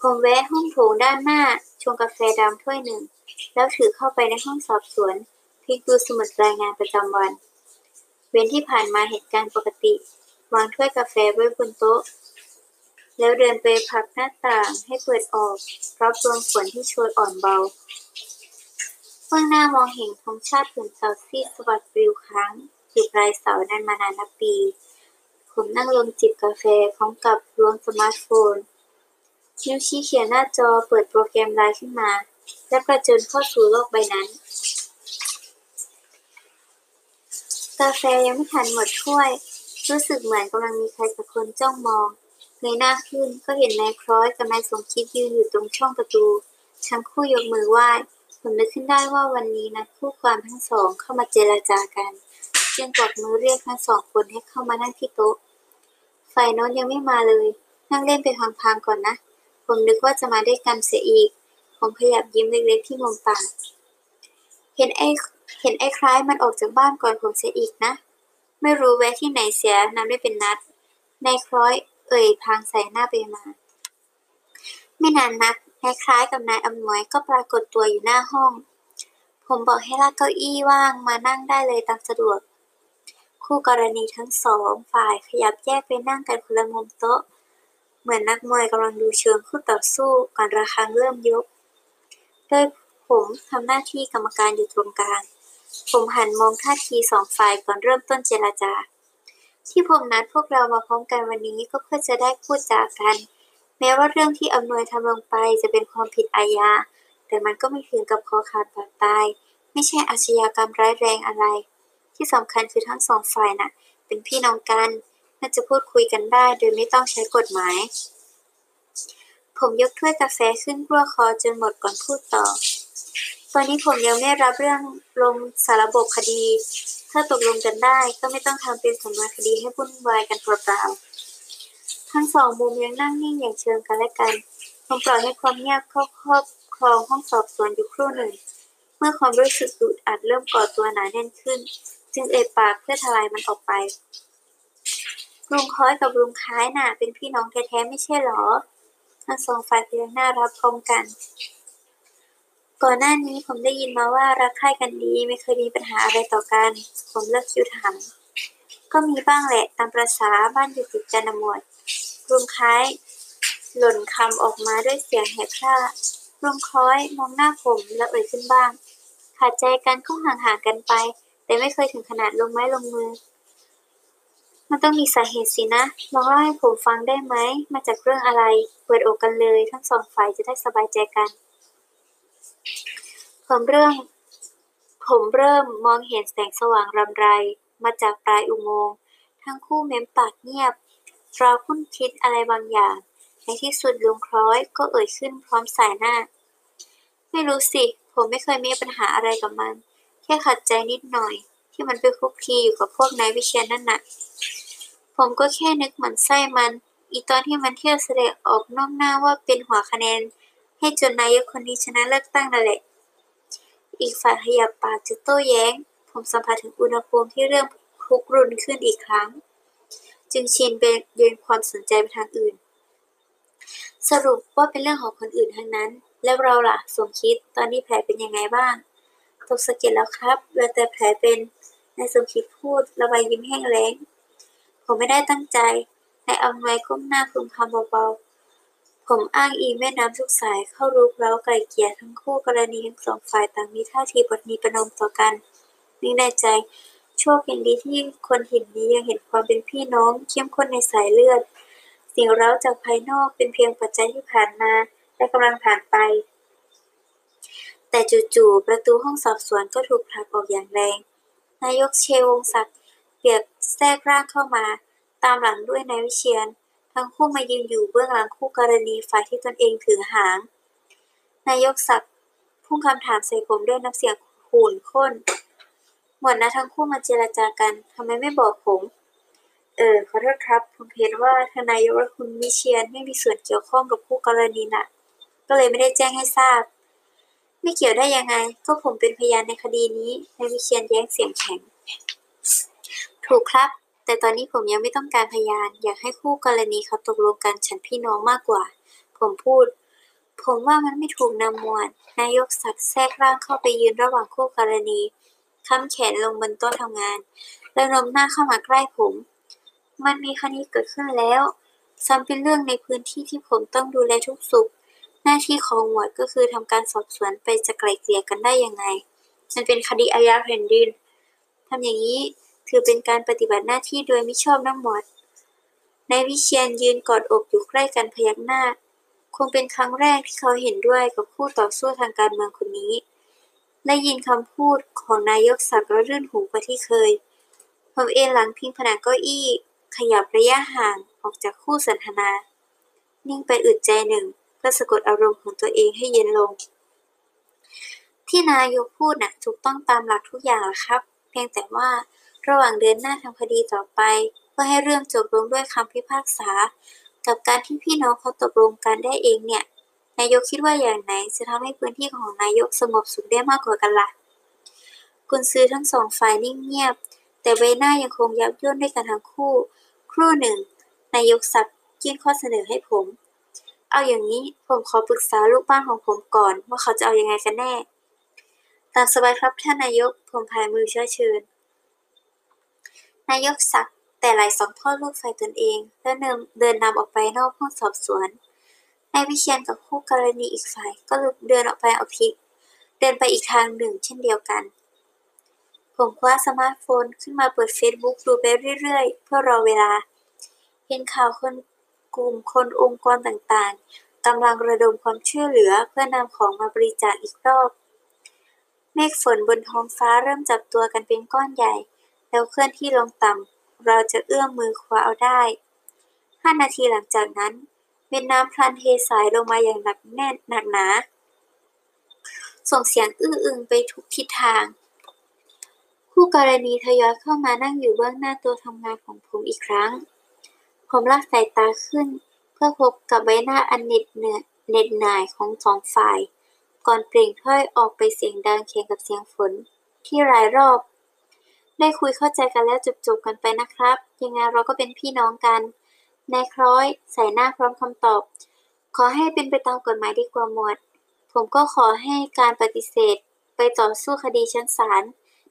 ผมแวะห้องโถงด้านหน้าชงกาแฟดำถ้วยหนึ่ง แล้วถือเข้าไปในห้องสอบสวนพลิกดูสมุดรายงานประจำวัน เวรที่ผ่านมาเหตุการณ์ปกติ วางถ้วยกาแฟไว้บนโต๊ะ แล้วเดินไปผลักหน้าต่างให้เปิดออกรับลมฝนที่โชยอ่อนเบาเบื้องหน้ามองเห็นธงชาติผืนเศร้าซีดสะบัดปลิวค้างอยู่ปลายเสานั้นมานานนับปีผมนั่งลงจิบกาแฟพร้อมกับล้วงสมาร์ทโฟน นิ้วชี้เขี่ยหน้าจอเปิดโปรแกรมไลน์ขึ้นมา และประจนเข้าสู่โลกใบนั้น กาแฟยังไม่ทันหมดถ้วย รู้สึกเหมือนกำลังมีใครสักคนจ้องมอง ยหน้าขึ้นก็เห็นนายคล้อยกับนายสมคิดยืนอยู่ตรงช่องประตู ทั้งคู่ยกมือไหว้ผมนึกขึ้นได้ว่าวันนี้นัดคู่ความทั้งสองเข้ามาเจรจากัน จึงกวักมือเรียกทั้งสองคนให้เข้ามานั่งที่โต๊ะ ฝ่ายโน้นยังไม่มาเลย นั่งเล่นไปพังๆก่อนนะ ผมนึกว่าจะมาด้วยกันเสียอีก ผมขยับยิ้มเล็กๆที่มุมปาก เห็นไอ้เห็นไอ้คล้ายมันออกจากบ้านก่อนผมเสียอีกนะ ไม่รู้แวะที่ไหนเสียนับได้เป็นนัดนายคล้อย เอ่ยพลางใส่หน้าไปมา ไม่นานนักนายคล้ายกับนายอำนวยก็ปรากฏตัวอยู่หน้าห้อง ผมบอกให้ลากเก้าอี้ว่างมานั่งได้เลยตามสะดวก คู่กรณีทั้งสองฝ่ายขยับแยกไปนั่งกันคนละมุมโต๊ะ เหมือนนักมวยกำลังดูเชิงคู่ต่อสู้ก่อนระฆังเริ่มยก โดยผมทำหน้าที่กรรมการอยู่ตรงกลาง ผมหันมองท่าทีสองฝ่ายก่อนเริ่มต้นเจรจา ที่ผมนัดพวกเรามาพร้อมกันวันนี้ก็เพื่อจะได้พูดจากัน แม้ว่าเรื่องที่อำนวยทำลงไปจะเป็นความผิดอาญา แต่มันก็ไม่ถึงกับคอขาดบาดตาย ไม่ใช่อาชญากรรมร้ายแรงอะไร ที่สำคัญคือทั้งสองฝ่ายน่ะ เป็นพี่น้องกัน น่าจะพูดคุยกันได้โดยไม่ต้องใช้กฎหมาย ผมยกถ้วยกาแฟขึ้นรั่วคอจนหมดก่อนพูดต่อ ตอนนี้ผมยังไม่รับเรื่องลงสารบบคดี ถ้าตกลงกันได้ก็ไม่ต้องทำเป็นสำนวนคดีให้วุ่นวายกันเปล่าๆทั้งสองมุมยังนั่งนิ่งอย่างเชิงกันและกันผมปล่อยให้ความเงียบเข้าครอบครองห้องสอบสวนอยู่ครู่หนึ่ง เมื่อความรู้สึกอึดอัดเริ่มก่อตัวหนาแน่นขึ้น จึงเอ่ยปากเพื่อทลายมันออกไปลุงค้อยกับลุงค้ายน่ะ เป็นพี่น้องแท้ๆไม่ใช่หรอทั้งสองฝ่ายพยักหน้ารับพร้อมกัน ก่อนหน้านี้ผมได้ยินมาว่ารักใคร่กันดีไม่เคยมีปัญหาอะไรต่อกัน ผมเลิกคิวถาม ก็มีบ้างแหละตามประษาบ้านอยู่ติดกันนะหมวดลุงคล้าย หล่นคำออกมาด้วยเสียงแหบพร่าลุงคล้อยมองหน้าผมแล้วเอ่ยขึ้นบ้าง ขาดใจกันก็ห่างๆกันไป แต่ไม่เคยถึงขนาดลงไม้ลงมือ มันต้องมีสาเหตุสินะลองเล่าให้ผมฟังได้ไหมมาจากเรื่องอะไร เปิดอกกันเลย ทั้งสองฝ่ายจะได้สบายใจกัน ผมเริ่ม ผมเริ่มมองเห็นแสงสว่างรำไร มาจากปลายอุโมงค์ ทั้งคู่เม้มปากเงียบราคุ้นคิดอะไรบางอย่าง ในที่สุดลุงคล้อยก็เอ่ยขึ้นพร้อมสายหน้า ไม่รู้สิ ผมไม่เคยมีปัญหาอะไรกับมัน แค่ขัดใจนิดหน่อย ที่มันไปคุกคีอยู่กับพวกนายวิเชียนนั่นน่ะ ผมก็แค่นึกหมันไส้มัน อีตอนที่มันเที่ยวแสดงออกนอกหน้าว่าเป็นหัวคะแนน ให้จนนายกคนนี้ชนะเลือกตั้งนั่นแหละ อีกฝ่ายขยับปากจะโต้แย้ง ผมสัมผัสถึงอุณหภูมิที่เริ่มคุกรุนขึ้นอีกครั้ง จึงชินไปเยืนความสนใจไปทางอื่น สรุปว่าเป็นเรื่องของคนอื่นทั้งนั้น แล้วเราล่ะสมคิดตอนนี้แผลเป็นยังไงบ้าง ตกสะเก็ดแล้วครับเหลือแต่แผลเป็นนายสมคิดพูดระบายยิ้มแห้งแล้ง ผมไม่ได้ตั้งใจนายอำนวยก้มหน้าพึมพำเบาๆ ผมอ้างอิงแม่น้ำทุกสายเข้ารุกเร้าไกลเกลี่ยทั้งคู่กรณีทั้งสองฝ่ายต่างมีท่าทีปณีประนมต่อกันนึกในใจ โชคยังดีที่คนหินนี้ยังเห็นความเป็นพี่น้องเข้มข้นในสายเลือด สิ่งเร้าจากภายนอกเป็นเพียงปัจจัยที่ผ่านมา และกำลังผ่านไป แต่จู่ๆประตูห้องสอบสวนก็ถูกผลักออกอย่างแรง นายกเชวงศักดิ์เปียกแทรกร่างเข้ามา ตามหลังด้วยนายวิเชียน ทั้งคู่มายืนอยู่เบื้องหลังคู่กรณีฝ่ายที่ตนเองถือหาง นายกศักดิ์พุ่งคำถามใส่ผมด้วยน้ำเสียงขุ่นข้นหมวดนะทั้งคู่มาเจรจากันทำไมไม่บอกผม เออขอโทษครับ ผมเห็นว่าทานนายกและคุณวิเชียนไม่มีส่วนเกี่ยวข้องกับคู่กรณีน่ะ ก็เลยไม่ได้แจ้งให้ทราบ ไม่เกี่ยวได้ยังไง ก็ผมเป็นพยานในคดีนี้นายวิเชียนแย้งเสียงแข็ง ถูกครับ แต่ตอนนี้ผมยังไม่ต้องการพยาน อยากให้คู่กรณีเขาตกลงกันฉันพี่น้องมากกว่า ผมพูด ผมว่ามันไม่ถูกนำมวลนายกศักดิ์แทรกร่างเข้าไปยืนระหว่างคู่กรณีค้ำแขนลงบนโต๊ะทำงาน แล้วโน้มหน้าเข้ามาใกล้ผม มันมีคดีเกิดขึ้นแล้วซ้ำเป็นเรื่องในพื้นที่ที่ผมต้องดูแลทุกสุข หน้าที่ของหมวดก็คือทำการสอบสวนไปจะไกล่เกลี่ยกันได้ยังไง มันเป็นคดีอาญาแผ่นดินทำอย่างนี้ ถือเป็นการปฏิบัติหน้าที่โดยมิชอบน้ำหมดนายวิเชียนยืนกอดอกอยู่ใกล้กันพยักหน้า คงเป็นครั้งแรกที่เขาเห็นด้วยกับคู่ต่อสู้ทางการเมืองคนนี้ ได้ยินคำพูดของนายกศักดิ์แล้วรื่นหูกว่าที่เคย ผมเอนหลังพิงผนังเก้าอี้ ขยับระยะห่างออกจากคู่สนทนา นิ่งไปอึดใจหนึ่งเพื่อสะกดอารมณ์ของตัวเองให้เย็นลง ที่นายกพูดน่ะถูกต้องตามหลักทุกอย่างหละครับ เพียงแต่ว่า ระหว่างเดินหน้าทำคดีต่อไป เพื่อให้เรื่องจบลงด้วยคำพิพากษา กับการที่พี่น้องเขาตกลงกันได้เองเนี่ย นายกคิดว่าอย่างไหนจะทำให้พื้นที่ของนายกสงบสุขได้มากกว่ากันล่ะกุนซือทั้งสองฝ่ายนิ่งเงียบ แต่ใบหน้ายังคงยับย่นด้วยกันทั้งคู่ ครู่หนึ่ง นายกศักดิ์ยื่นข้อเสนอให้ผม เอาอย่างนี้ผมขอปรึกษาลูกบ้านของผมก่อน ว่าเขาจะเอายังไงกันแน่ ตามสบายครับท่านนายก ผมพายมือเชื้อเชิญ นายกศักดิ์แต่ไหลสองพ่อลูกฝ่ายตนเอง แล้วเดินเดินนำออกไปนอกห้องสอบสวนนายวิเชียนกับคู่กรณีอีกฝ่ายก็ลุกเดินออกไปเอาพิก เดินไปอีกทางหนึ่งเช่นเดียวกัน ผมคว้าสมาร์ทโฟนขึ้นมาเปิดเฟซบุ๊กดูไปเรื่อยๆ เพื่อรอเวลา เห็นข่าวคนกลุ่มคนองค์กรต่างๆกำลังระดมความช่วยเหลือเพื่อนำของมาบริจาคอีกรอบ เมฆฝนบนท้องฟ้าเริ่มจับตัวกันเป็นก้อนใหญ่ แล้วเคลื่อนที่ลงต่ำ ราวจะเอื้อมมือคว้าเอาได้ ห้านาทีหลังจากนั้นเม็ดน้ำพลันเทสายลงมาอย่างหนักแน่นหนักหนา ส่งเสียงอื้ออึงไปทุกทิศทาง คู่กรณีทยอยเข้ามานั่งอยู่เบื้องหน้าตัวทำงานของผมอีกครั้ง ผมลากสายตาขึ้น เพื่อพบกับใบหน้าอันเหน็ดเหนื่อยเหน็ดหน่ายของสองฝ่าย ก่อนเปล่งถ้อยออกไปเสียงดังเคียงกับเสียงฝน ที่รายรอบ ได้คุยเข้าใจกันแล้วจบๆกันไปนะครับ ยังไงเราก็เป็นพี่น้องกันนายคล้อย ใส่หน้าพร้อมคำตอบ ขอให้เป็นไปตามกฎหมายดีกว่าหมวด ผมก็ขอให้การปฏิเสธ ไปต่อสู้คดีชั้นศาล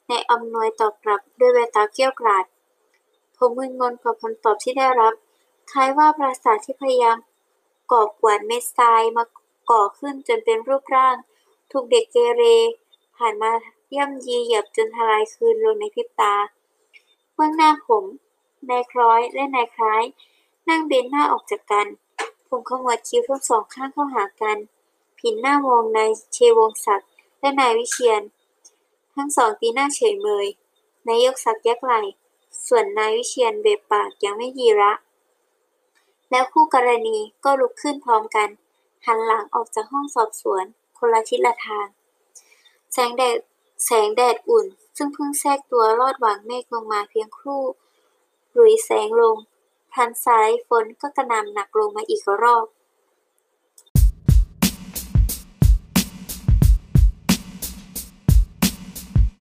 ในายอำนวยตอบกลับด้วยแววตาเกี้ยวกราด ผมมึนงงกับคำตอบที่ได้รับ คล้ายว่าปราสาทที่พยายามก่อกวนเม็ดทรายมาก่อขึ้นจนเป็นรูปร่าง ถูกเด็กเกเร ผ่านมา ย่ำยีเหยียบจนทลายคืนลงในพริบตา เบื้องหน้าผม นายคล้อยและนายคล้าย นั่งเบนหน้าออกจากกัน ผมขมวดคิ้วทั้งสองข้างเข้าหากัน ผินหน้ามองนายเชวงศักดิ์และนายวิเชียน ทั้งสองตีหน้าเฉยเมย นายยกศักดิ์ยักไหล ส่วนนายวิเชียนเบะปากยังไม่ยีระ แล้วคู่กรณีก็ลุกขึ้นพร้อมกัน หันหลังออกจากห้องสอบสวน คนละทิศละทาง แสงแดด แสงแดดอุ่น ซึ่งเพิ่งแทรกตัวลอดหว่างเมฆลงมาเพียงครู่ หรุยแสงลงพลันซ้ายฝนก็กระหน่ำหนักลงมาอีกรอบ